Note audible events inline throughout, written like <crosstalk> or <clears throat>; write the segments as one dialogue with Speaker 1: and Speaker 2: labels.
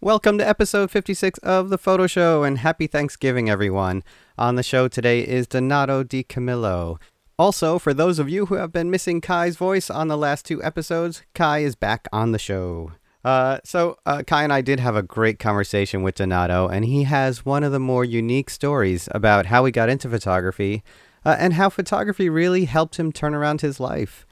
Speaker 1: Welcome to episode 56 of The Photo Show and happy Thanksgiving, everyone. On the show today is Donato Di Camillo. Also, for those of you who have been missing Kai's voice on the last two episodes, Kai is back on the show. Uh, so, uh, Kai and I did have a great conversation with Donato, and he has one of the more unique stories about how he got into photography uh, and how photography really helped him turn around his life.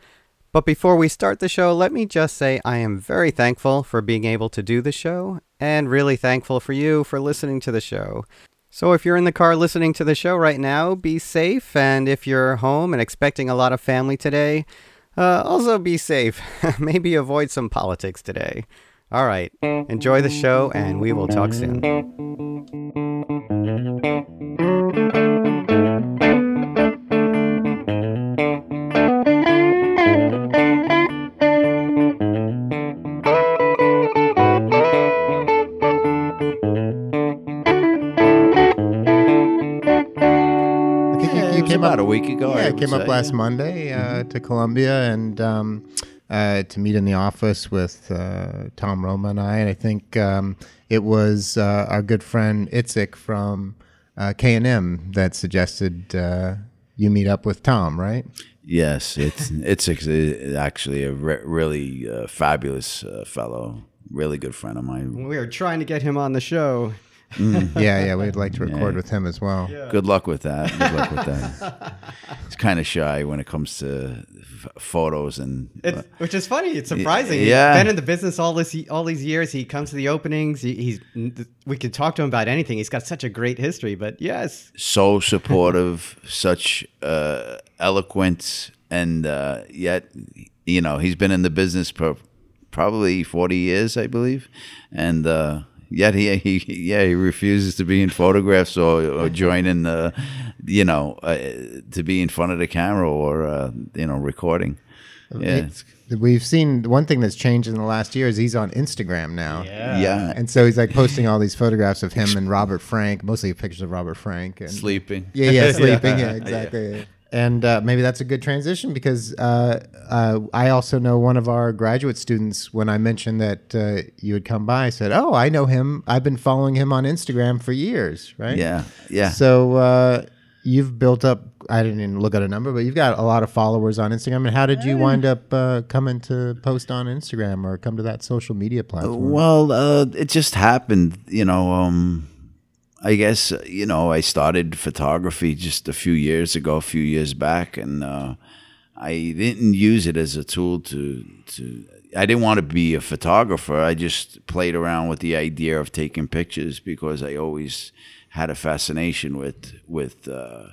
Speaker 1: But before we start the show, let me just say I am very thankful for being able to do the show and really thankful for you for listening to the show. So if you're in the car listening to the show right now, be safe. And if you're home and expecting a lot of family today, uh, also be safe. <laughs> Maybe avoid some politics today. All right. Enjoy the show, and we will talk soon.
Speaker 2: Came
Speaker 3: about
Speaker 2: up,
Speaker 3: a week ago.
Speaker 2: Yeah,
Speaker 3: I
Speaker 2: I
Speaker 3: would
Speaker 2: came up
Speaker 3: say,
Speaker 2: last
Speaker 3: yeah.
Speaker 2: Monday uh, to Columbia and um, uh, to meet in the office with uh, Tom Roma and I. And I think um, it was uh, our good friend Itzik from uh, K&M that suggested uh, you meet up with Tom, right?
Speaker 3: Yes, it's it's actually a re- really uh, fabulous uh, fellow, really good friend of mine.
Speaker 1: We are trying to get him on the show. <laughs>
Speaker 2: yeah, yeah, we'd like to record with him as well.
Speaker 3: Good luck with that. Good luck with that. <laughs> He's kind of shy when it comes to f- photos and
Speaker 1: It's, which is funny. It's surprising.
Speaker 3: yeah.
Speaker 1: He's been in the business all this all these years. He comes to the openings. He, he's we can talk to him about anything. He's got such a great history. But yes,
Speaker 3: so supportive, <laughs> such uh, eloquent, and uh, yet, you know, he's been in the business for probably forty years, I believe, and uh, yet he, he, yeah, he refuses to be in photographs or, or join in the, you know, uh, to be in front of the camera or uh, you know, recording. Yeah, it's-
Speaker 2: We've seen one thing that's changed in the last year is he's on Instagram now.
Speaker 3: yeah,
Speaker 2: And so he's like posting all these photographs of him and Robert Frank, mostly pictures of Robert Frank. And,
Speaker 3: sleeping.
Speaker 2: Yeah, yeah, <laughs> sleeping. yeah, exactly. And uh, maybe that's a good transition because uh, uh, I also know one of our graduate students. When I mentioned that uh, you had come by, said, "Oh, I know him. I've been following him on Instagram for years." Right?
Speaker 3: Yeah, yeah.
Speaker 2: So uh, you've built up. I didn't even look at a number, but you've got a lot of followers on Instagram. And how did you wind up uh, coming to post on Instagram or come to that social media platform?
Speaker 3: Well, uh, it just happened, you know. Um, I guess you know I started photography just a few years ago, a few years back, and uh, I didn't use it as a tool to to. I didn't want to be a photographer. I just played around with the idea of taking pictures because I always had a fascination with with. Uh,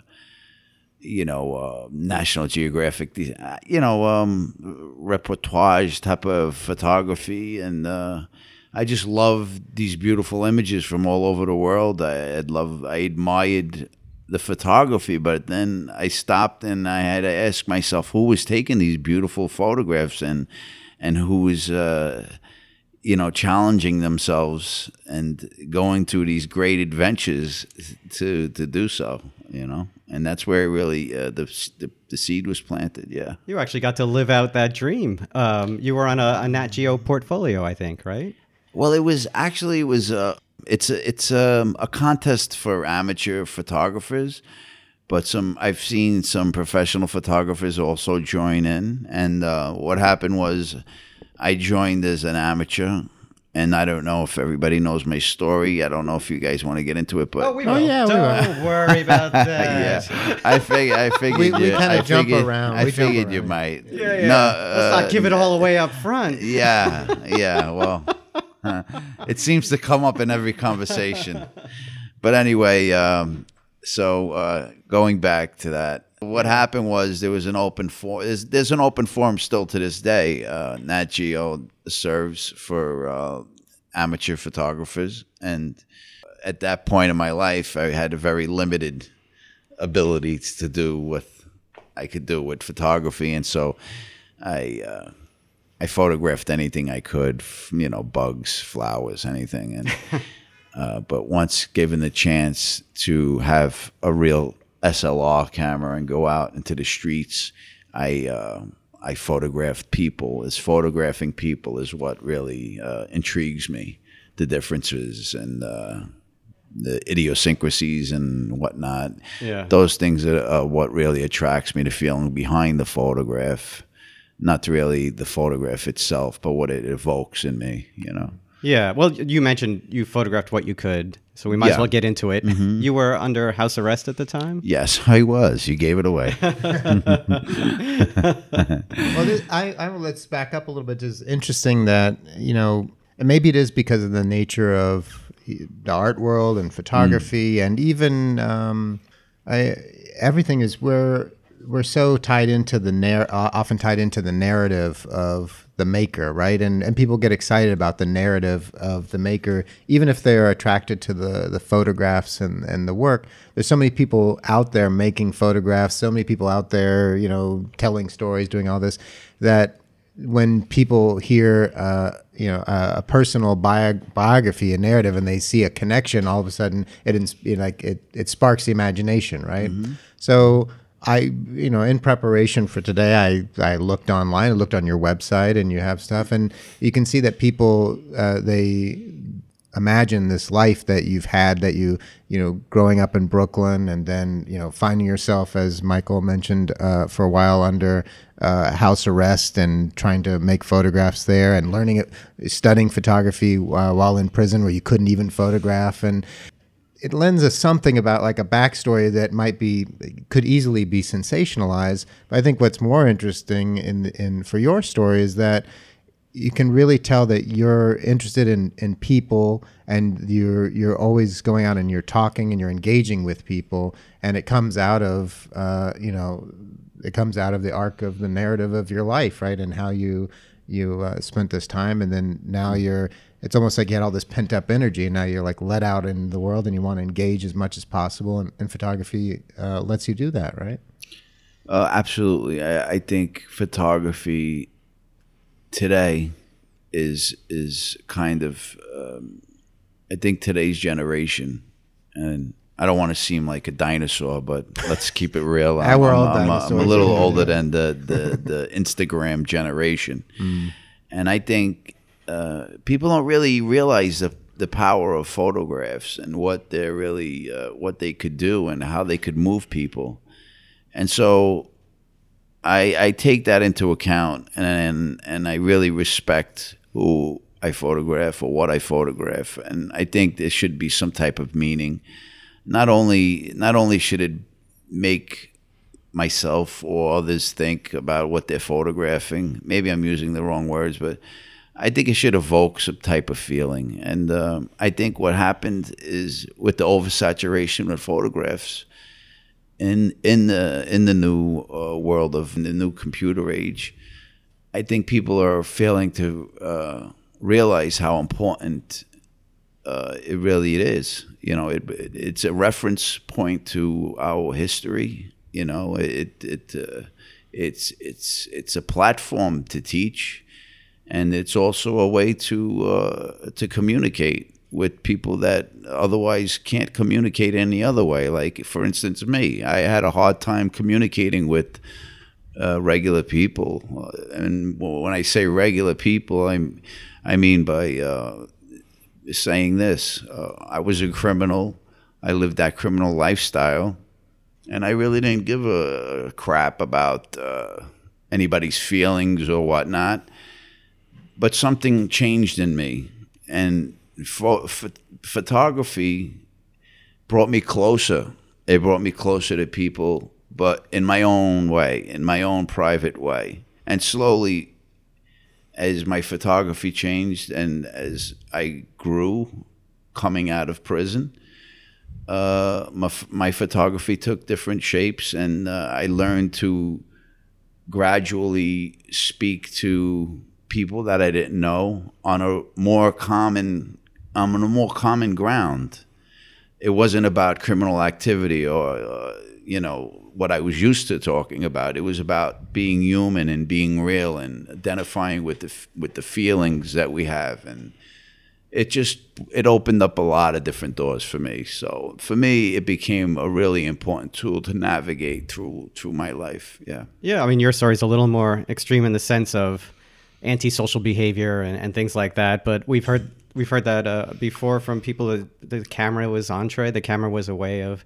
Speaker 3: you know, uh, National Geographic, uh, you know, um, reportage type of photography, and uh, I just love these beautiful images from all over the world. I I'd love, I admired the photography, but then I stopped and I had to ask myself who was taking these beautiful photographs and and who was. Uh, you know, challenging themselves and going through these great adventures to to do so. You know, and that's where really uh, the, the the seed was planted. Yeah.
Speaker 1: you actually got to live out that dream. Um, you were on a, a Nat Geo portfolio, I think, right?
Speaker 3: Well, it was actually it was uh, it's a, it's um, a contest for amateur photographers, but some I've seen some professional photographers also join in. And uh, what happened was, I joined as an amateur, and I don't know if everybody knows my story. I don't know if you guys want to get into it, but
Speaker 1: we
Speaker 2: Oh, will. yeah, we
Speaker 1: Don't <laughs> worry about <laughs> that.
Speaker 3: yeah, I fig- I figured
Speaker 2: We- we kinda
Speaker 3: I
Speaker 2: jump
Speaker 3: figured,
Speaker 2: around.
Speaker 3: I
Speaker 2: We jump
Speaker 3: figured you might.
Speaker 1: Yeah, yeah.
Speaker 3: No,
Speaker 1: Let's
Speaker 3: uh,
Speaker 1: not give it all <laughs> away up front.
Speaker 3: yeah, yeah. Well, huh. <laughs> it seems to come up in every conversation. But anyway, um, so uh, going back to that, what happened was there was an open forum. There's, there's an open forum still to this day. Uh, Nat Geo serves for uh, amateur photographers, and at that point in my life, I had a very limited ability to do what I could do with photography, and so I. I photographed anything I could, you know, bugs, flowers, anything. And <laughs> uh, but once given the chance to have a real SLR camera and go out into the streets, I uh, I photographed people. As photographing people is what really uh, intrigues me. the differences and uh, the idiosyncrasies and whatnot.
Speaker 1: Yeah.
Speaker 3: Those things are, are what really attracts me to feeling behind the photograph, not really the photograph itself, but what it evokes in me. You know.
Speaker 1: Yeah. Well, you mentioned you photographed what you could, so we might as well get into it. You were under house arrest at the time.
Speaker 3: Yes, I was. You gave it away. <laughs> <laughs>
Speaker 2: well, this, I, I let's back up a little bit. It's interesting that you know, and maybe it is because of the nature of the art world and photography, and even um, I, everything is we're we're so tied into the narr- uh, often tied into the narrative of the maker, right? And and people get excited about the narrative of the maker, even if they are attracted to the the photographs and and the work. There's so many people out there making photographs, so many people out there, you know, telling stories, doing all this, that when people hear, uh, you know, a, a personal bio- biography, a narrative, and they see a connection, all of a sudden it, ins- you know, like it, it sparks the imagination, right? So I, you know, in preparation for today, I, I looked online, I looked on your website, and you have stuff, and you can see that people uh, they imagine this life that you've had that you you know growing up in Brooklyn and then you know finding yourself as Michael mentioned uh, for a while under uh, house arrest and trying to make photographs there and learning it studying photography uh, while in prison where you couldn't even photograph and it lends us something about like a backstory that might be could easily be sensationalized. But I think what's more interesting in in for your story is that you can really tell that you're interested in, in people and you're you're always going out and you're talking and you're engaging with people. And it comes out of uh, you know it comes out of the arc of the narrative of your life right? And how you you uh, spent this time. And then now you're it's almost like you had all this pent up energy and now you're like let out in the world and you want to engage as much as possible and, and photography uh, lets you do that right
Speaker 3: Uh, absolutely. I, I think photography today is is kind of um, I think today's generation, and I don't want to seem like a dinosaur, but let's keep it real. <laughs>
Speaker 2: We're
Speaker 3: I'm, I'm a- I'm a little older than the the, the Instagram generation, and I think uh, people don't really realize the the power of photographs and what they're really uh, what they could do and how they could move people, and so I, I take that into account and and I really respect who I photograph or what I photograph and I think there should be some type of meaning. Not only not only should it make myself or others think about what they're photographing. Maybe I'm using the wrong words, but I think it should evoke some type of feeling. And um, I think what happened is with the oversaturation of photographs, in in the in the new uh, world of the new computer age, I think people are failing to uh, realize how important uh, it really is. You know, it, it it's a reference point to our history. You know, it it uh, it's it's it's a platform to teach, and it's also a way to uh, to communicate with people that otherwise can't communicate any other way. Like, for instance, me, I had a hard time communicating with uh, regular people, and when I say regular people, I'm I mean by uh, saying this: uh, I was a criminal. I lived that criminal lifestyle, and I really didn't give a crap about uh, anybody's feelings or whatnot. But something changed in me, and pho- ph- photography brought me closer. It brought me closer to people, but in my own way, in my own private way. And slowly, as my photography changed and as I grew coming out of prison, uh, my, my photography took different shapes, and uh, I learned to gradually speak to people that I didn't know on a more common on a more common ground. It wasn't about criminal activity or uh, you know what I was used to talking about. It was about being human and being real and identifying with the with the feelings that we have and it just it opened up a lot of different doors for me. So for me, it became a really important tool to navigate through through my life. Yeah.
Speaker 1: Yeah, I mean, your story's a little more extreme in the sense of antisocial behavior and, and things like that. But we've heard we've heard that uh, before from people. That the camera was entree. The camera was a way of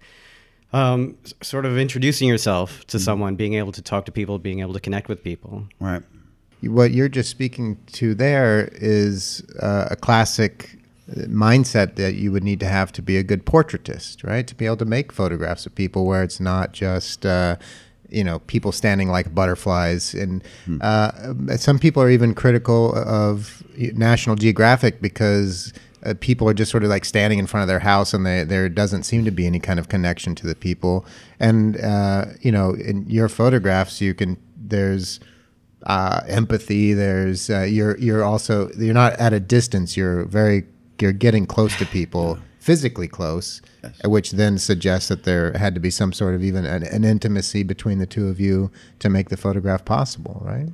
Speaker 1: um, sort of introducing yourself to someone, being able to talk to people, being able to connect with people.
Speaker 3: Right.
Speaker 2: what you're just speaking to there is uh, a classic uh, mindset that you would need to have to be a good portraitist, right? To be able to make photographs of people where it's not just uh, you know people standing like butterflies, and uh, some people are even critical of National Geographic because. Uh, people are just sort of like standing in front of their house, and they, there doesn't seem to be any kind of connection to the people. And uh, you know, in your photographs, you can there's uh, empathy. There's uh, you're you're also you're not at a distance. You're very you're getting close to people, physically close, which then suggests that there had to be some sort of even an, an intimacy between the two of you to make the photograph possible, right?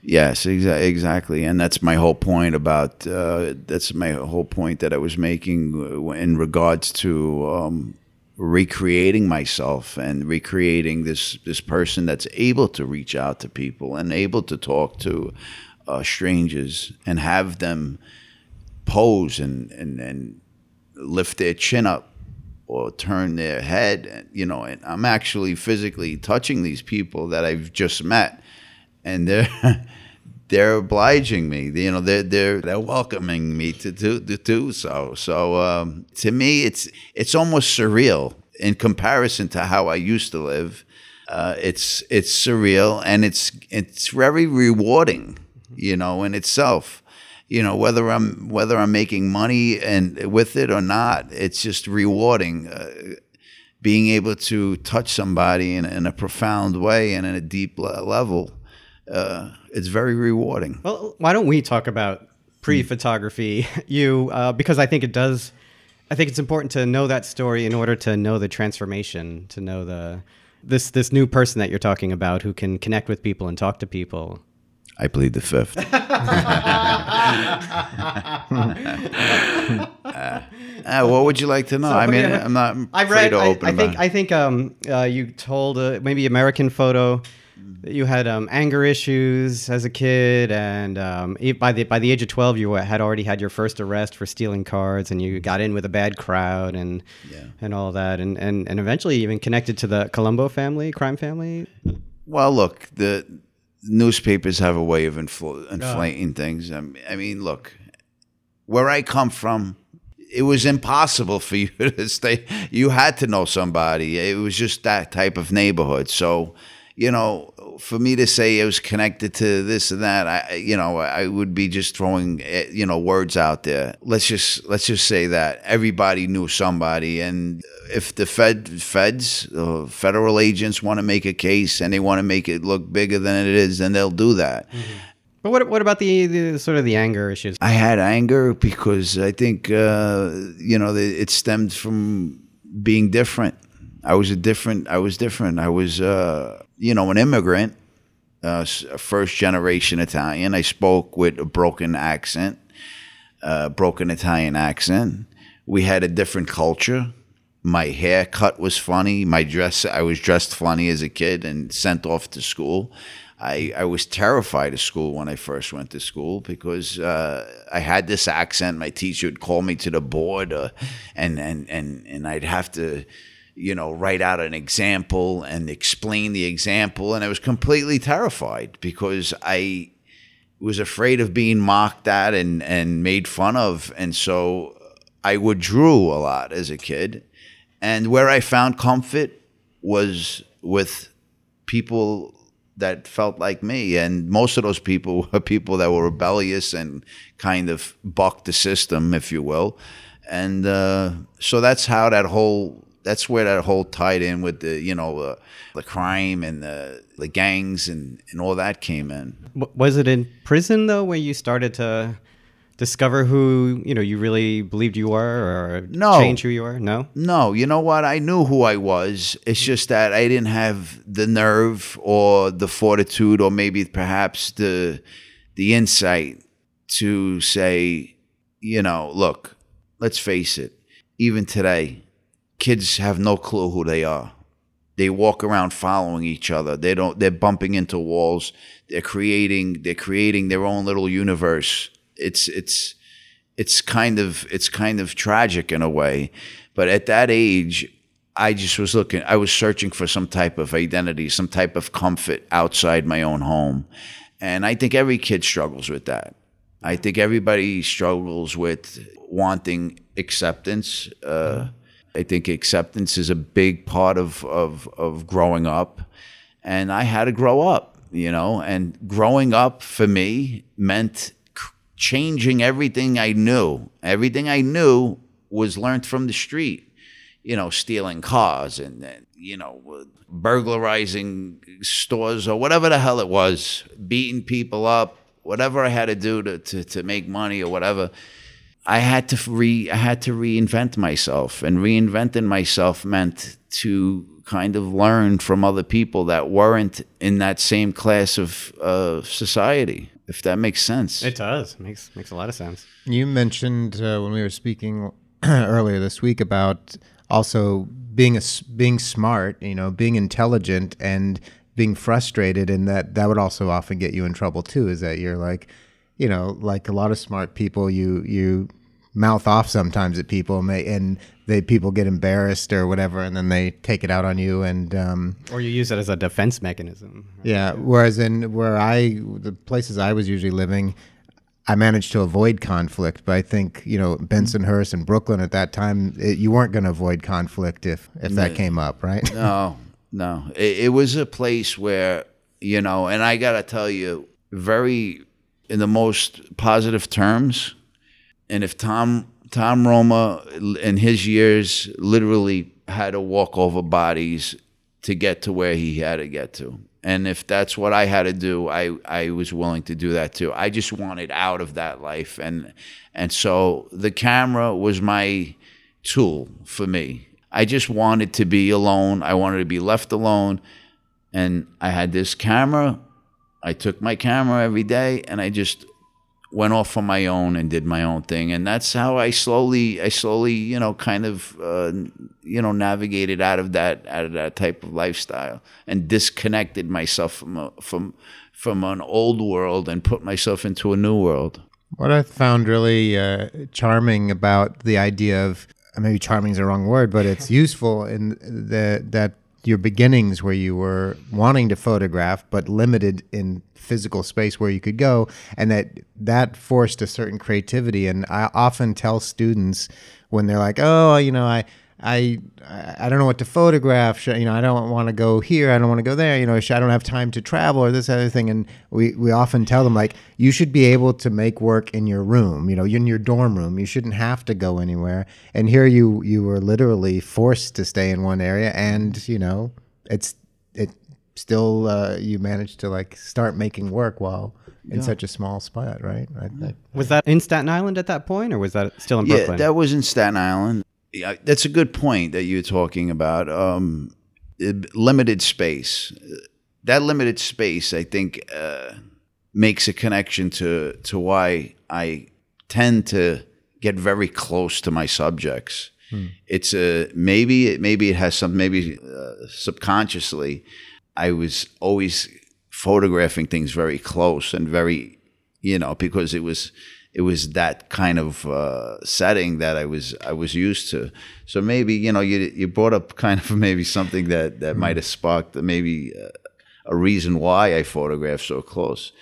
Speaker 3: Yes, exa- exactly, and that's my whole point about. Uh, that's my whole point that I was making uh, in regards to um, recreating myself and recreating this this person that's able to reach out to people and able to talk to uh, strangers and have them pose and, and and lift their chin up or turn their head. You know, and I'm actually physically touching these people that I've just met and they're <laughs> they're obliging me. You know, they're they're they're welcoming me to do to do so. So um, to me, it's it's almost surreal in comparison to how I used to live. Uh, it's it's surreal and it's it's very rewarding, you know, in itself. You know, whether I'm whether I'm making money and with it or not, it's just rewarding. Uh, being able to touch somebody in, in a profound way and in a deep level uh, it's very rewarding.
Speaker 1: Well, why don't we talk about pre-photography? <laughs> You, uh, because I think it does. I think it's important to know that story in order to know the transformation, to know the this this new person that you're talking about who can connect with people and talk to people.
Speaker 3: I plead the fifth. <laughs> uh, uh, what would you like to know? I mean,
Speaker 1: yeah.
Speaker 3: I'm not afraid
Speaker 1: read.
Speaker 3: to
Speaker 1: I,
Speaker 3: open
Speaker 1: I think. I think. Um, uh, you told uh, maybe American photo. that You had um, anger issues as a kid, and um, by the by the age of twelve, you had already had your first arrest for stealing cards, and you got in with a bad crowd, and
Speaker 3: Yeah.
Speaker 1: and all that, and, and and eventually even connected to the Colombo family, crime family.
Speaker 3: Well, look, the newspapers have a way of infl- inflating things. I mean, I mean, look, where I come from, it was impossible for <laughs> you to stay. You had to know somebody. It was just that type of neighborhood. So, you know, for me to say it was connected to this and that, I, you know, I would be just throwing, eh, you know, words out there. Let's just let's just say that everybody knew somebody, and if the Fed feds, uh, federal agents want to make a case and they want to make it look bigger than it is, then they'll do that.
Speaker 1: But what what about the, the sort of the anger issues?
Speaker 3: I had anger because I think uh, you know the- it stemmed from being different. I was a different. I was different. I was uh, you know an immigrant, uh, first generation Italian. I spoke with a broken accent, uh, broken Italian accent. We had a different culture. My haircut was funny. My dress. I was dressed funny as a kid and sent off to school. I, I was terrified of school when I first went to school because uh, I had this accent. My teacher would call me to the board, uh, and, and and and I'd have to, you know, write out an example and explain the example, and I was completely terrified because I was afraid of being mocked at and and made fun of, and so I withdrew a lot as a kid, and where I found comfort was with people that felt like me. And most of those people <laughs> were people that were rebellious and kind of bucked the system if you will. And uh, so that's how that whole that's where that whole tied in with the you know uh, the crime and the the gangs and and all that came in
Speaker 1: Was it in prison though where you started to discover who you know you really believed you were, or
Speaker 3: No.
Speaker 1: change who you were? No.
Speaker 3: No, you know what? I knew who I was. It's just that I didn't have the nerve or the fortitude or maybe perhaps the the insight to say, you know, look, let's face it. Even today, kids have no clue who they are. They walk around following each other. They don't they're bumping into walls. They're creating they're creating their own little universe. It's it's it's kind of it's kind of tragic in a way. But at that age, I just was looking. I was searching for some type of identity, some type of comfort outside my own home, and I think every kid struggles with that. I think everybody struggles with wanting acceptance. Uh, I think acceptance is a big part of, of, of growing up. And I had to grow up, you know, and growing up for me meant changing everything I knew. Everything I knew was learned from the street, you know, stealing cars and, and you know, burglarizing stores or whatever the hell it was, beating people up, whatever I had to do to, to, to make money or whatever. I had to re I had to reinvent myself, and reinventing myself meant to kind of learn from other people that weren't in that same class of uh, society. If that makes sense,
Speaker 1: it does. makes makes a lot of sense.
Speaker 2: You mentioned uh, when we were speaking <clears throat> earlier this week about also being a being smart, you know, being intelligent, and being frustrated, and that that would also often get you in trouble too. Is that you're like you know, like a lot of smart people, you you mouth off sometimes at people, and they, and they people get embarrassed or whatever, and then they take it out on you, and um,
Speaker 1: or you use it as a defense mechanism.
Speaker 2: Right? Yeah. Whereas in where I the places I was usually living. I managed to avoid conflict, but I think you know Bensonhurst and Brooklyn at that time, it, you weren't going to avoid conflict if if that came up, right?
Speaker 3: No, no. It, it was a place where you know, and I got to tell you, very in the most positive terms. And if Tom Tom Roma in his years literally had to walk over bodies to get to where he had to get to. And if that's what I had to do, I, I was willing to do that too. I just wanted out of that life. And and so the camera was my tool for me. I just wanted to be alone. I wanted to be left alone. And I had this camera I took my camera every day and I just went off on my own and did my own thing and that's how I slowly I slowly you know kind of uh, you know navigated out of that out of that type of lifestyle and disconnected myself from a, from from an old world and put myself into a new world.
Speaker 2: What I found really uh, charming about the idea of maybe charming is the wrong word, but it's <laughs> useful in the that your beginnings where you were wanting to photograph but limited in physical space where you could go and that that forced a certain creativity. And i often tell students when they're like oh you know i I I don't know what to photograph. You know, I don't want to go here. I don't want to go there. You know, I don't have time to travel or this other thing. And we we often tell them like you should be able to make work in your room. You know, in your dorm room. You shouldn't have to go anywhere. And here you you were literally forced to stay in one area, and you know, it's it still uh, you managed to like start making work while in yeah. such a small spot, right?
Speaker 1: right? Was that in Staten Island at that point, or was that still in Brooklyn?
Speaker 3: Yeah, that was in Staten Island yeah, that's a good point that you're talking about. Um, limited space. That limited space, I think, uh, makes a connection to to why I tend to get very close to my subjects. Hmm. It's a maybe it maybe it has some maybe uh, subconsciously. I was always photographing things very close and very, you know, because it was it was that kind of uh, setting that I was I was used to. So maybe you know you you brought up <laughs> kind of maybe something that that might have sparked maybe uh, a reason why I photograph so close.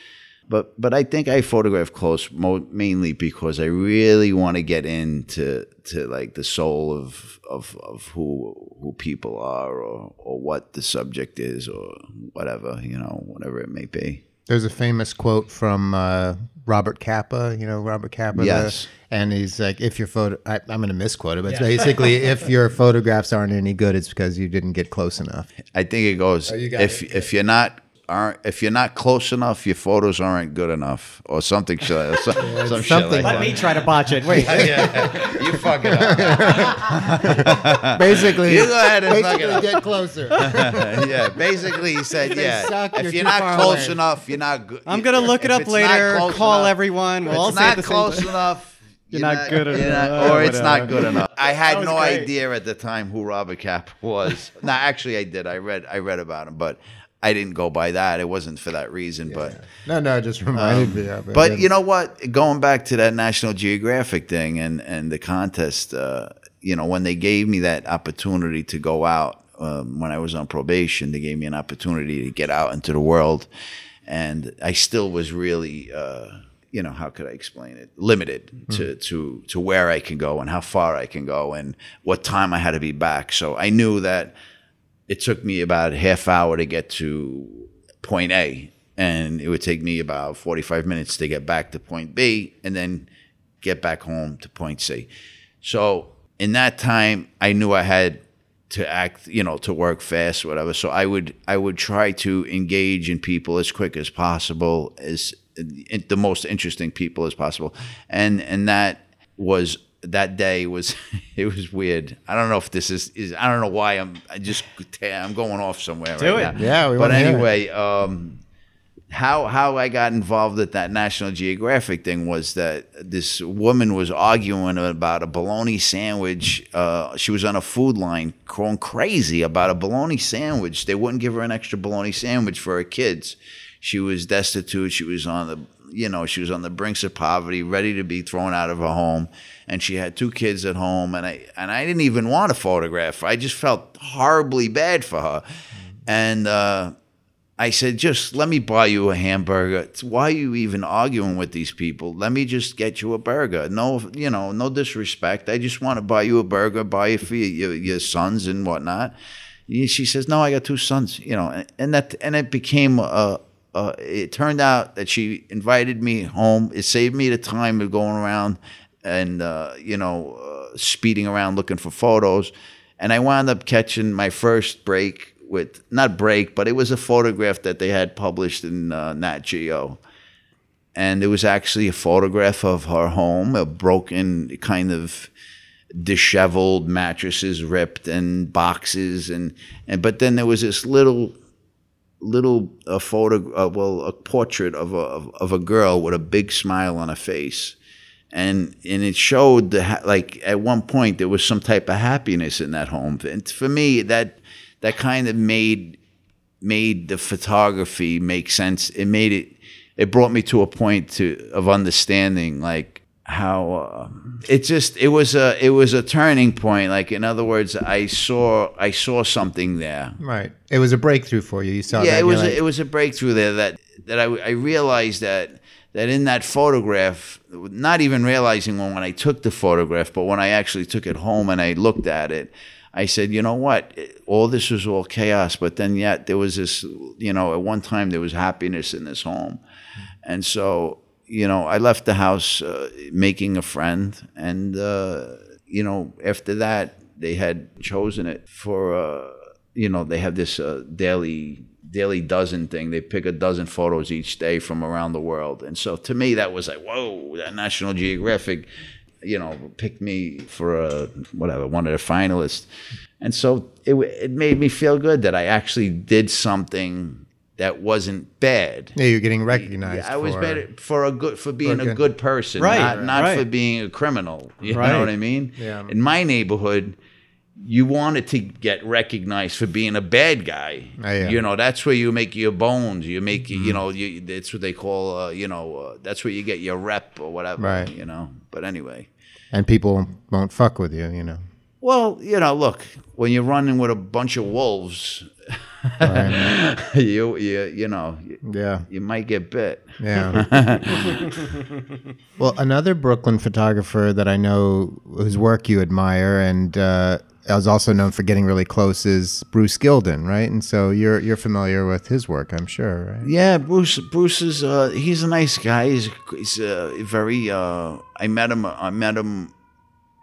Speaker 3: But but I think I photograph close mo- mainly because I really want to get into to like the soul of of of who who people are or or what the subject is or whatever you know whatever it may be.
Speaker 2: There's a famous quote from uh, Robert Capa. You know Robert Capa.
Speaker 3: Yes.
Speaker 2: The, and he's like, if your photo, I, am going to misquote it, but yeah. basically, <laughs> if your photographs aren't any good, it's because you didn't get close enough.
Speaker 3: I think it goes. Oh, if it. if you're not aren't if you're not close enough, your photos aren't good enough, or something. Some, <laughs>
Speaker 1: yeah, some something. Like Let me try to botch it. Wait, <laughs>
Speaker 3: yeah, you fuck it up. <laughs>
Speaker 2: basically,
Speaker 3: you go ahead and fuck
Speaker 2: it
Speaker 3: up.
Speaker 2: Get closer.
Speaker 3: yeah, basically, he said, yeah. Suck, if you're, you're not close away. enough, you're not good.
Speaker 1: I'm gonna look it up later. Call enough, everyone. We'll all say
Speaker 3: the close
Speaker 1: same
Speaker 3: enough.
Speaker 1: You're, you're, not, good enough, not,
Speaker 3: or it's not good enough. I had no great. idea at the time who Robert Cap was. no, actually, I did. I read, I read about him, but I didn't go by that. It wasn't for that reason, but
Speaker 2: No, no, it just reminded me of it.
Speaker 3: Um, but you know what? Going back to that National Geographic thing and and the contest, uh, you know, when they gave me that opportunity to go out um, when I was on probation, they gave me an opportunity to get out into the world, and I still was really. Uh, you know how could I explain it? Limited to, to to where I can go and how far I can go and what time I had to be back. So I knew that it took me about half hour to get to point A, and it would take me about 45 minutes to get back to point B, and then get back home to point C. So in that time, I knew I had to act, you know, to work fast, whatever. So I would I would try to engage in people as quick as possible, as the most interesting people as possible, and and that was that day was <laughs> it was weird. I don't know if this is is I don't know why I'm I just I'm going off somewhere
Speaker 1: Do
Speaker 3: right
Speaker 1: it.
Speaker 3: now.
Speaker 2: Yeah, we
Speaker 3: but
Speaker 2: wanna hear
Speaker 3: anyway, um, how how I got involved at that National Geographic thing was that this woman was arguing about a bologna sandwich. Uh, she was on a food line, going crazy about a bologna sandwich. They wouldn't give her an extra bologna sandwich for her kids. She was destitute. She was on the you know she was on the brinks of poverty, ready to be thrown out of her home, and she had two kids at home. And I and I didn't even want to photograph. her. I just felt horribly bad for her, and. Uh, I said, just let me buy you a hamburger. Why are you even arguing with these people? Let me just get you a burger. No, you know, no disrespect. I just want to buy you a burger, buy it for your, your, sons and whatnot. She says, no, I got two sons, you know, and- that, and it became a, uh, it turned out that she invited me home. It saved me the time of going around and, uh, you know, uh, speeding around looking for photos. And I wound up catching my first break with, not break, but it was a photograph that they had published in uh, Nat Geo. And it was actually a photograph of her home, a broken kind of disheveled mattresses ripped and boxes and and but then there was this little little a photo uh, well a portrait of a of, of a girl with a big smile on her face and and it showed the ha- like at one point there was some type of happiness in that home and for me that that kind of made made the photography make sense it made it it brought me to a point to of understanding like how uh, it just it was a it was a turning point like in other words i saw i saw something there
Speaker 2: right, it was a breakthrough for you. You saw
Speaker 3: yeah,
Speaker 2: that.
Speaker 3: it was a,
Speaker 2: like,
Speaker 3: it was a breakthrough there that that I, I realized that that in that photograph, not even realizing when, when I took the photograph, but when I actually took it home and I looked at it, I said, you know what, all this was all chaos, but then yet there was this, you know, at one time there was happiness in this home, and so you know I left the house uh, making a friend, and uh, you know after that they had chosen it for. Uh, you know they have this uh, daily daily dozen thing they pick a dozen photos each day from around the world and so to me that was like whoa that national geographic you know picked me for a whatever one of the finalists and so it, it made me feel good that i actually did something that wasn't bad
Speaker 2: yeah, you're getting recognized.
Speaker 3: I was better for a good for being
Speaker 2: For
Speaker 3: a
Speaker 2: good-
Speaker 3: good person,
Speaker 1: Right,
Speaker 3: not, not
Speaker 1: right.
Speaker 3: for being a criminal. You
Speaker 1: Right.
Speaker 3: know what I mean?
Speaker 2: Yeah.
Speaker 3: In my neighborhood, you wanted to get recognized for being a bad guy.
Speaker 2: Oh, yeah.
Speaker 3: You know, that's where you make your bones. You make
Speaker 2: Mm-hmm.
Speaker 3: you know, you, that's what they call uh, you know, uh, that's where you get your rep or whatever.
Speaker 2: Right.
Speaker 3: You know. But anyway.
Speaker 2: and people won't fuck with you. You know.
Speaker 3: Well, you know, look, when you're running with a bunch of wolves, <laughs> you you you know, you,
Speaker 2: Yeah.
Speaker 3: you might get bit.
Speaker 2: Yeah. <laughs> well, another Brooklyn photographer that I know whose work you admire and uh, is also known for getting really close is Bruce Gilden, right? And so you're you're familiar with his work, I'm sure, right?
Speaker 3: Yeah, Bruce. Bruce is uh, he's a nice guy. He's he's uh, very. Uh, I met him. I met him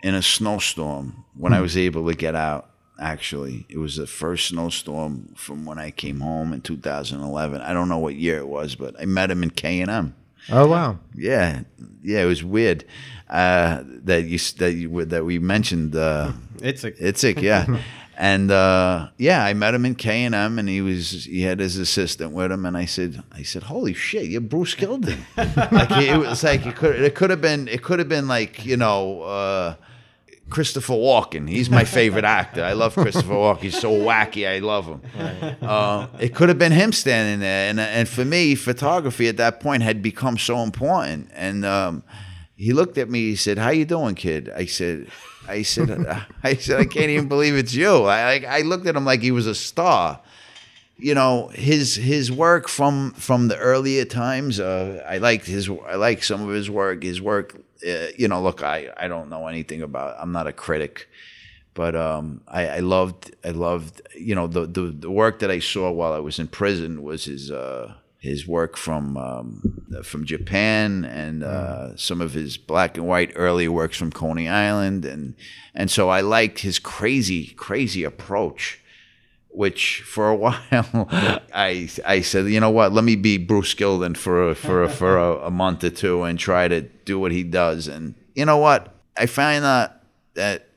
Speaker 3: in a snowstorm when I was able to get out. Actually, it was the first snowstorm from when I came home in 2011. I don't know what year it was, but I met him in K and M.
Speaker 2: Oh wow.
Speaker 3: Yeah, yeah, it was weird uh, that you that you that we mentioned. Uh, <laughs>
Speaker 1: It's a
Speaker 3: Itzik, yeah. <laughs> And uh, yeah, I met him in K and M, and he was he had his assistant with him, and I said, I said, holy shit, you're Bruce Gilden. <laughs> like it was like it could it could have been it could have been like you know. Uh, Christopher Walken. He's my favorite actor. I love Christopher Walken. He's so wacky. I love him. Uh, it could have been him standing there, and and for me, photography at that point had become so important. And um, he looked at me. He said, "How you doing, kid?" I said. I said, <laughs> I said, I can't even believe it's you. I, I, I looked at him like he was a star you know his his work from from the earlier times. Uh, I liked his I like some of his work. His work, uh, you know. Look, I I don't know anything about. I'm not a critic, but um, I, I loved I loved you know the, the the work that I saw while I was in prison was his. Uh, his work from um, from Japan and uh, some of his black and white early works from Coney Island and and so I liked his crazy crazy approach which for a <laughs> while I I said, you know what, let me be Bruce Gilden for a, for a, for a, a, month or two and try to do what he does. And you know what, I find that that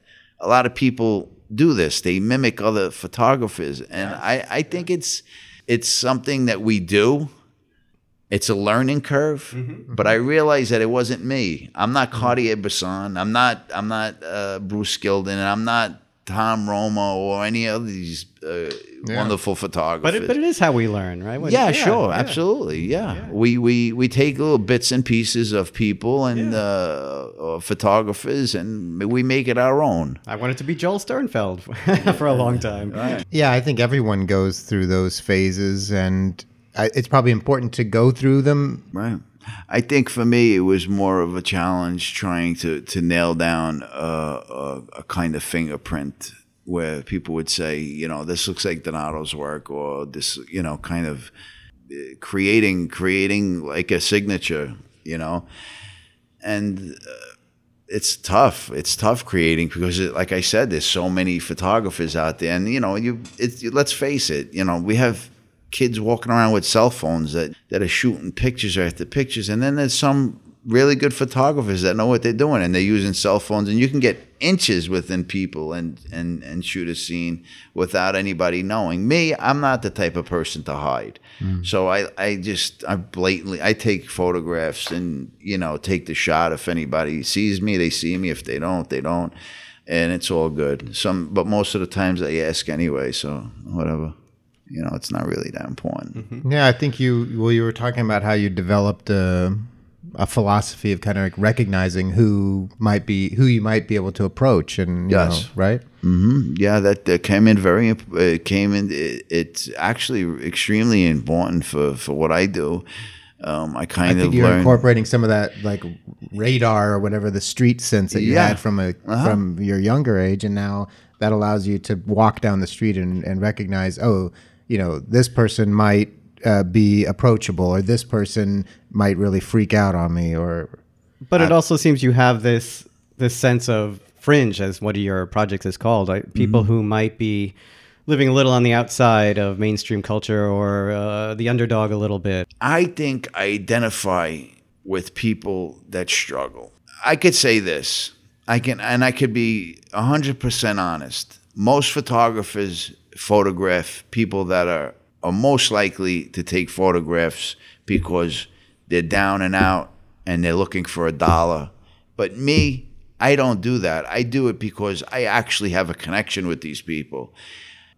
Speaker 3: a lot of people do this. They mimic other photographers, and I I think it's it's something that we do. It's a learning curve, mm-hmm. but I realized that it wasn't me. I'm not Cartier-Bresson. I'm not. I'm not uh, Bruce Gilden, and I'm not Tom Roma or any of these uh, yeah. wonderful photographers.
Speaker 1: But it, but it is how we learn, right?
Speaker 3: When, yeah, yeah, sure, yeah. absolutely, yeah. We, we we take little bits and pieces of people and uh, photographers, and we make it our own.
Speaker 1: I wanted to be Joel Sternfeld <laughs> for a long time. <laughs>
Speaker 2: Right. Yeah, I think everyone goes through those phases, and it's probably important to go through them.
Speaker 3: Right I think for me, it was more of a challenge trying to, to nail down a, a, a, kind of fingerprint where people would say, you know, this looks like Donato's work, or this, you know, kind of uh, creating creating like a signature, you know, and. Uh, it's tough. It's tough creating because, it, like I said, there's so many photographers out there, and you know, you. It's, let's face it. You know, we have kids walking around with cell phones that, that are shooting pictures after pictures. And then there's some really good photographers that know what they're doing and they're using cell phones and you can get inches within people and, and, and shoot a scene without anybody knowing. Me, I'm not the type of person to hide. Mm. So I, I just I blatantly I take photographs and you know take the shot if anybody sees me, they see me. If they don't, they don't. And it's all good. Some but most of the times they ask anyway, so whatever you know, it's not really that important.
Speaker 2: Mm-hmm. Yeah, I think you well, you were talking about how you developed a, a philosophy of kind of like recognizing who might be who you might be able to approach, and yes, know, right?
Speaker 3: Mm-hmm. Yeah, that, that came in very. It came in. It, it's actually extremely important for for what I do. Um, I kind I think
Speaker 2: of you're learned, incorporating some of that like radar or whatever the street sense that you yeah. had from a uh-huh. from your younger age, and now that allows you to walk down the street and, and recognize, oh, you know, this person might uh, be approachable or this person might really freak out on me or
Speaker 1: but it also seems you have this this sense of fringe as what your project is called like people mm-hmm. who might be living a little on the outside of mainstream culture or uh, the underdog a little bit.
Speaker 3: I think i identify with people that struggle. I could say this. I can and i could be 100% honest. Most photographers photograph people that are, are most likely to take photographs because they're down and out and they're looking for a dollar. But me, I don't do that. I do it because I actually have a connection with these people.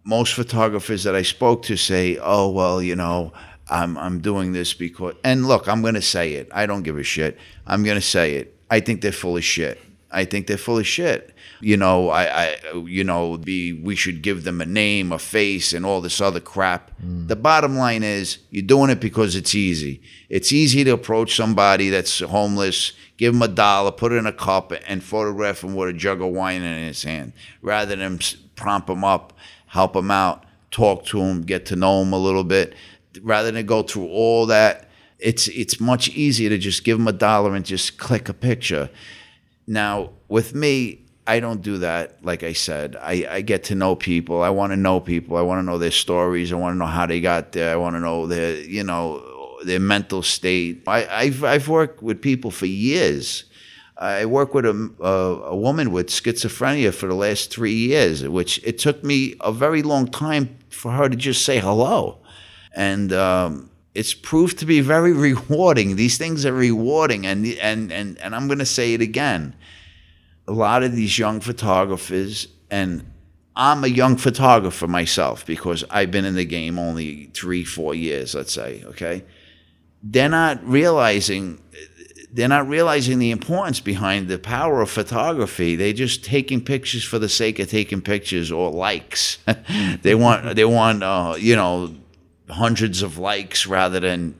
Speaker 3: Most photographers that I spoke to say, "Oh, well, you know, I'm I'm doing this because." And look, I'm going to say it. I don't give a shit. I'm going to say it. I think they're full of shit. I think they're full of shit you know, I, I, you know, be we should give them a name, a face, and all this other crap. Mm. The bottom line is, you're doing it because it's easy. It's easy to approach somebody that's homeless, give them a dollar, put it in a cup, and photograph him with a jug of wine in his hand, rather than prompt him up, help him out, talk to him, get to know him a little bit, rather than go through all that. It's it's much easier to just give them a dollar and just click a picture. Now, with me, I don't do that. Like I said, I, I get to know people. I want to know people. I want to know their stories. I want to know how they got there. I want to know their, you know, their mental state. I, I've, I've worked with people for years. I work with a, a, a, woman with schizophrenia for the last three years, which it took me a very long time for her to just say hello. And um, it's proved to be very <laughs> rewarding. These things are rewarding. And, and, and, and I'm going to say it again a lot of these young photographers, and I'm a young photographer myself because I've been in the game only three, four years, let's say, okay? They're not realizing they're not realizing the importance behind the power of photography. They're just taking pictures for the sake of taking pictures or likes. <laughs> they want they want uh, you know hundreds of likes rather than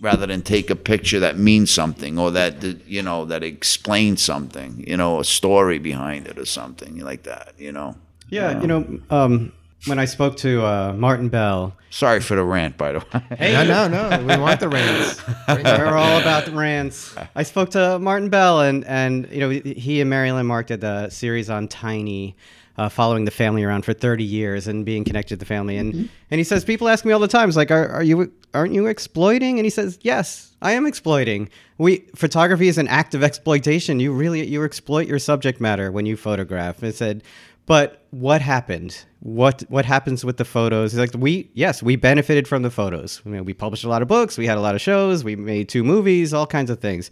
Speaker 3: rather than take a picture that means something or that you know that explains something. You know, a story behind it or something like that. You know.
Speaker 1: Yeah, you know, um, when I spoke to uh, Martin Bell.
Speaker 3: Sorry for the rant, by the way. <laughs>
Speaker 2: Hey, no, no, no. We want the rants. <laughs>
Speaker 1: We're all about the rants. I spoke to Martin Bell, and and you know he and Mary Ellen Mark did the series on Tiny. Uh, following the family around for 30 years and being connected to the family, and mm-hmm. and he says people ask me all the time, "It's like, are, are you aren't you exploiting?" And he says, "Yes, I am exploiting. We photography is an act of exploitation. You really you exploit your subject matter when you photograph." And said, but what happened? What what happens with the photos? He's like we yes, we benefited from the photos. I mean, we published a lot of books, we had a lot of shows, we made two movies, all kinds of things.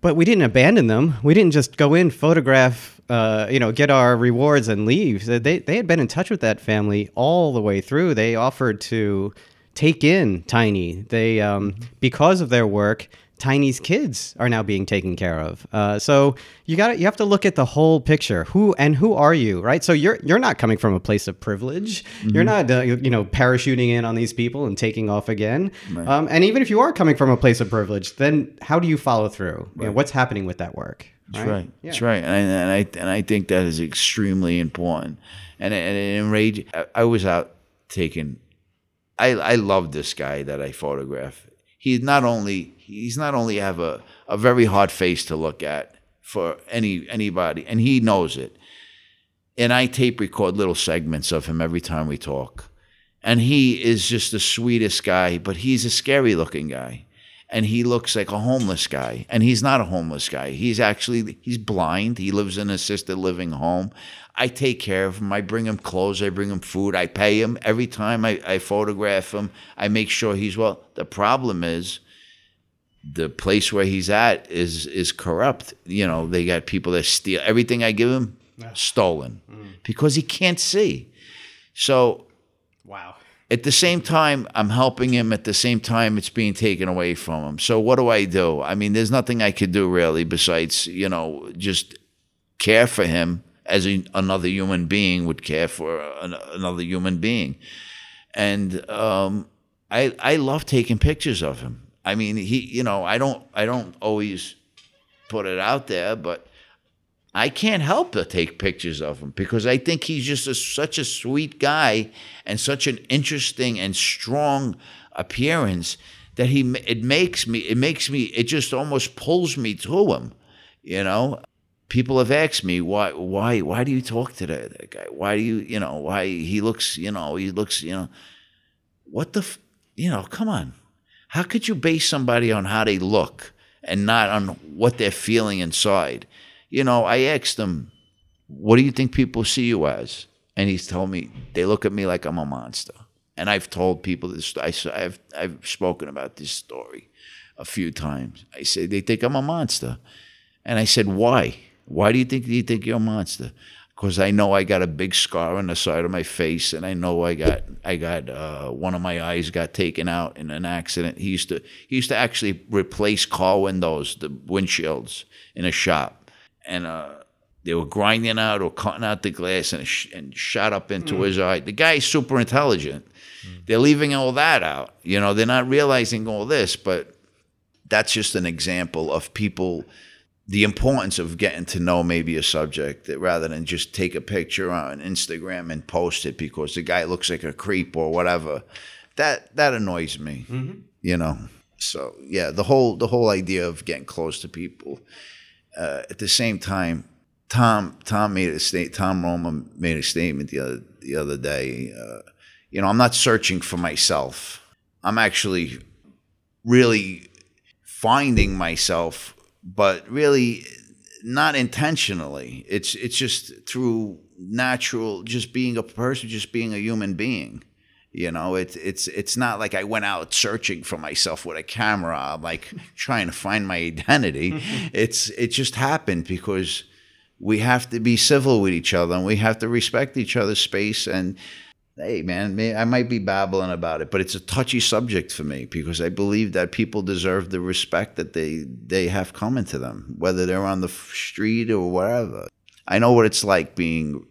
Speaker 1: But we didn't abandon them. We didn't just go in, photograph, uh, you know, get our rewards and leave. They they had been in touch with that family all the way through. They offered to take in Tiny. They um, because of their work Tiny's kids are now being taken care of. Uh, so you got you have to look at the whole picture. Who and who are you, right? So you're you're not coming from a place of privilege. Mm-hmm. You're not uh, you know parachuting in on these people and taking off again. Right. Um, and even if you are coming from a place of privilege, then how do you follow through? Right. You know, what's happening with that work?
Speaker 3: That's right. right. Yeah. That's right. And I, and I and I think that is extremely important. And and it enraged. I, was out taking. I I love this guy that I photograph. He not only he's not only have a, a very hard face to look at for any anybody, and he knows it. And I tape record little segments of him every time we talk. And he is just the sweetest guy, but he's a scary looking guy. And he looks like a homeless guy. And he's not a homeless guy. He's actually he's blind. He lives in an assisted living home. I take care of him. I bring him clothes. I bring him food. I pay him every time I, I photograph him. I make sure he's well. The problem is the place where he's at is is corrupt. You know, they got people that steal everything I give him, yeah. stolen, mm. because he can't see. So,
Speaker 1: wow.
Speaker 3: At the same time, I'm helping him. At the same time, it's being taken away from him. So, what do I do? I mean, there's nothing I could do really besides, you know, just care for him as a, another human being would care for an, another human being. And um, I I love taking pictures of him. I mean, he, you know, I don't, I don't always put it out there, but I can't help but take pictures of him because I think he's just a, such a sweet guy and such an interesting and strong appearance that he, it makes me, it makes me, it just almost pulls me to him, you know. People have asked me why, why, why do you talk to that, that guy? Why do you, you know, why he looks, you know, he looks, you know, what the, you know, come on how could you base somebody on how they look and not on what they're feeling inside? You know, I asked him, What do you think people see you as? And he's told me, They look at me like I'm a monster. And I've told people this, I, have I've spoken about this story a few times. I say, They think I'm a monster. And I said, Why? Why do you think you think you're a monster? because I know I got a big scar on the side of my face, and I know I got I got uh, one of my eyes got taken out in an accident. He used to he used to actually replace car windows, the windshields in a shop, and uh, they were grinding out or cutting out the glass and sh- and shot up into mm. his eye. The guy's super intelligent. Mm. They're leaving all that out. You know, they're not realizing all this, but that's just an example of people the importance of getting to know maybe a subject rather than just take a picture on Instagram and post it because the guy looks like a creep or whatever. That that annoys me. Mm-hmm. You know. So yeah, the whole the whole idea of getting close to people. Uh, at the same time, Tom Tom made a state. Tom Roma made a statement the other the other day. Uh, you know, I'm not searching for myself. I'm actually really finding myself but really not intentionally. It's it's just through natural, just being a person, just being a human being. You know, it's it's it's not like I went out searching for myself with a camera, like <laughs> trying to find my identity. <laughs> it's it just happened because we have to be civil with each other and we have to respect each other's space and hey man i might be babbling about it but it's a touchy subject for me because i believe that people deserve the respect that they they have coming to them whether they're on the street or wherever i know what it's like being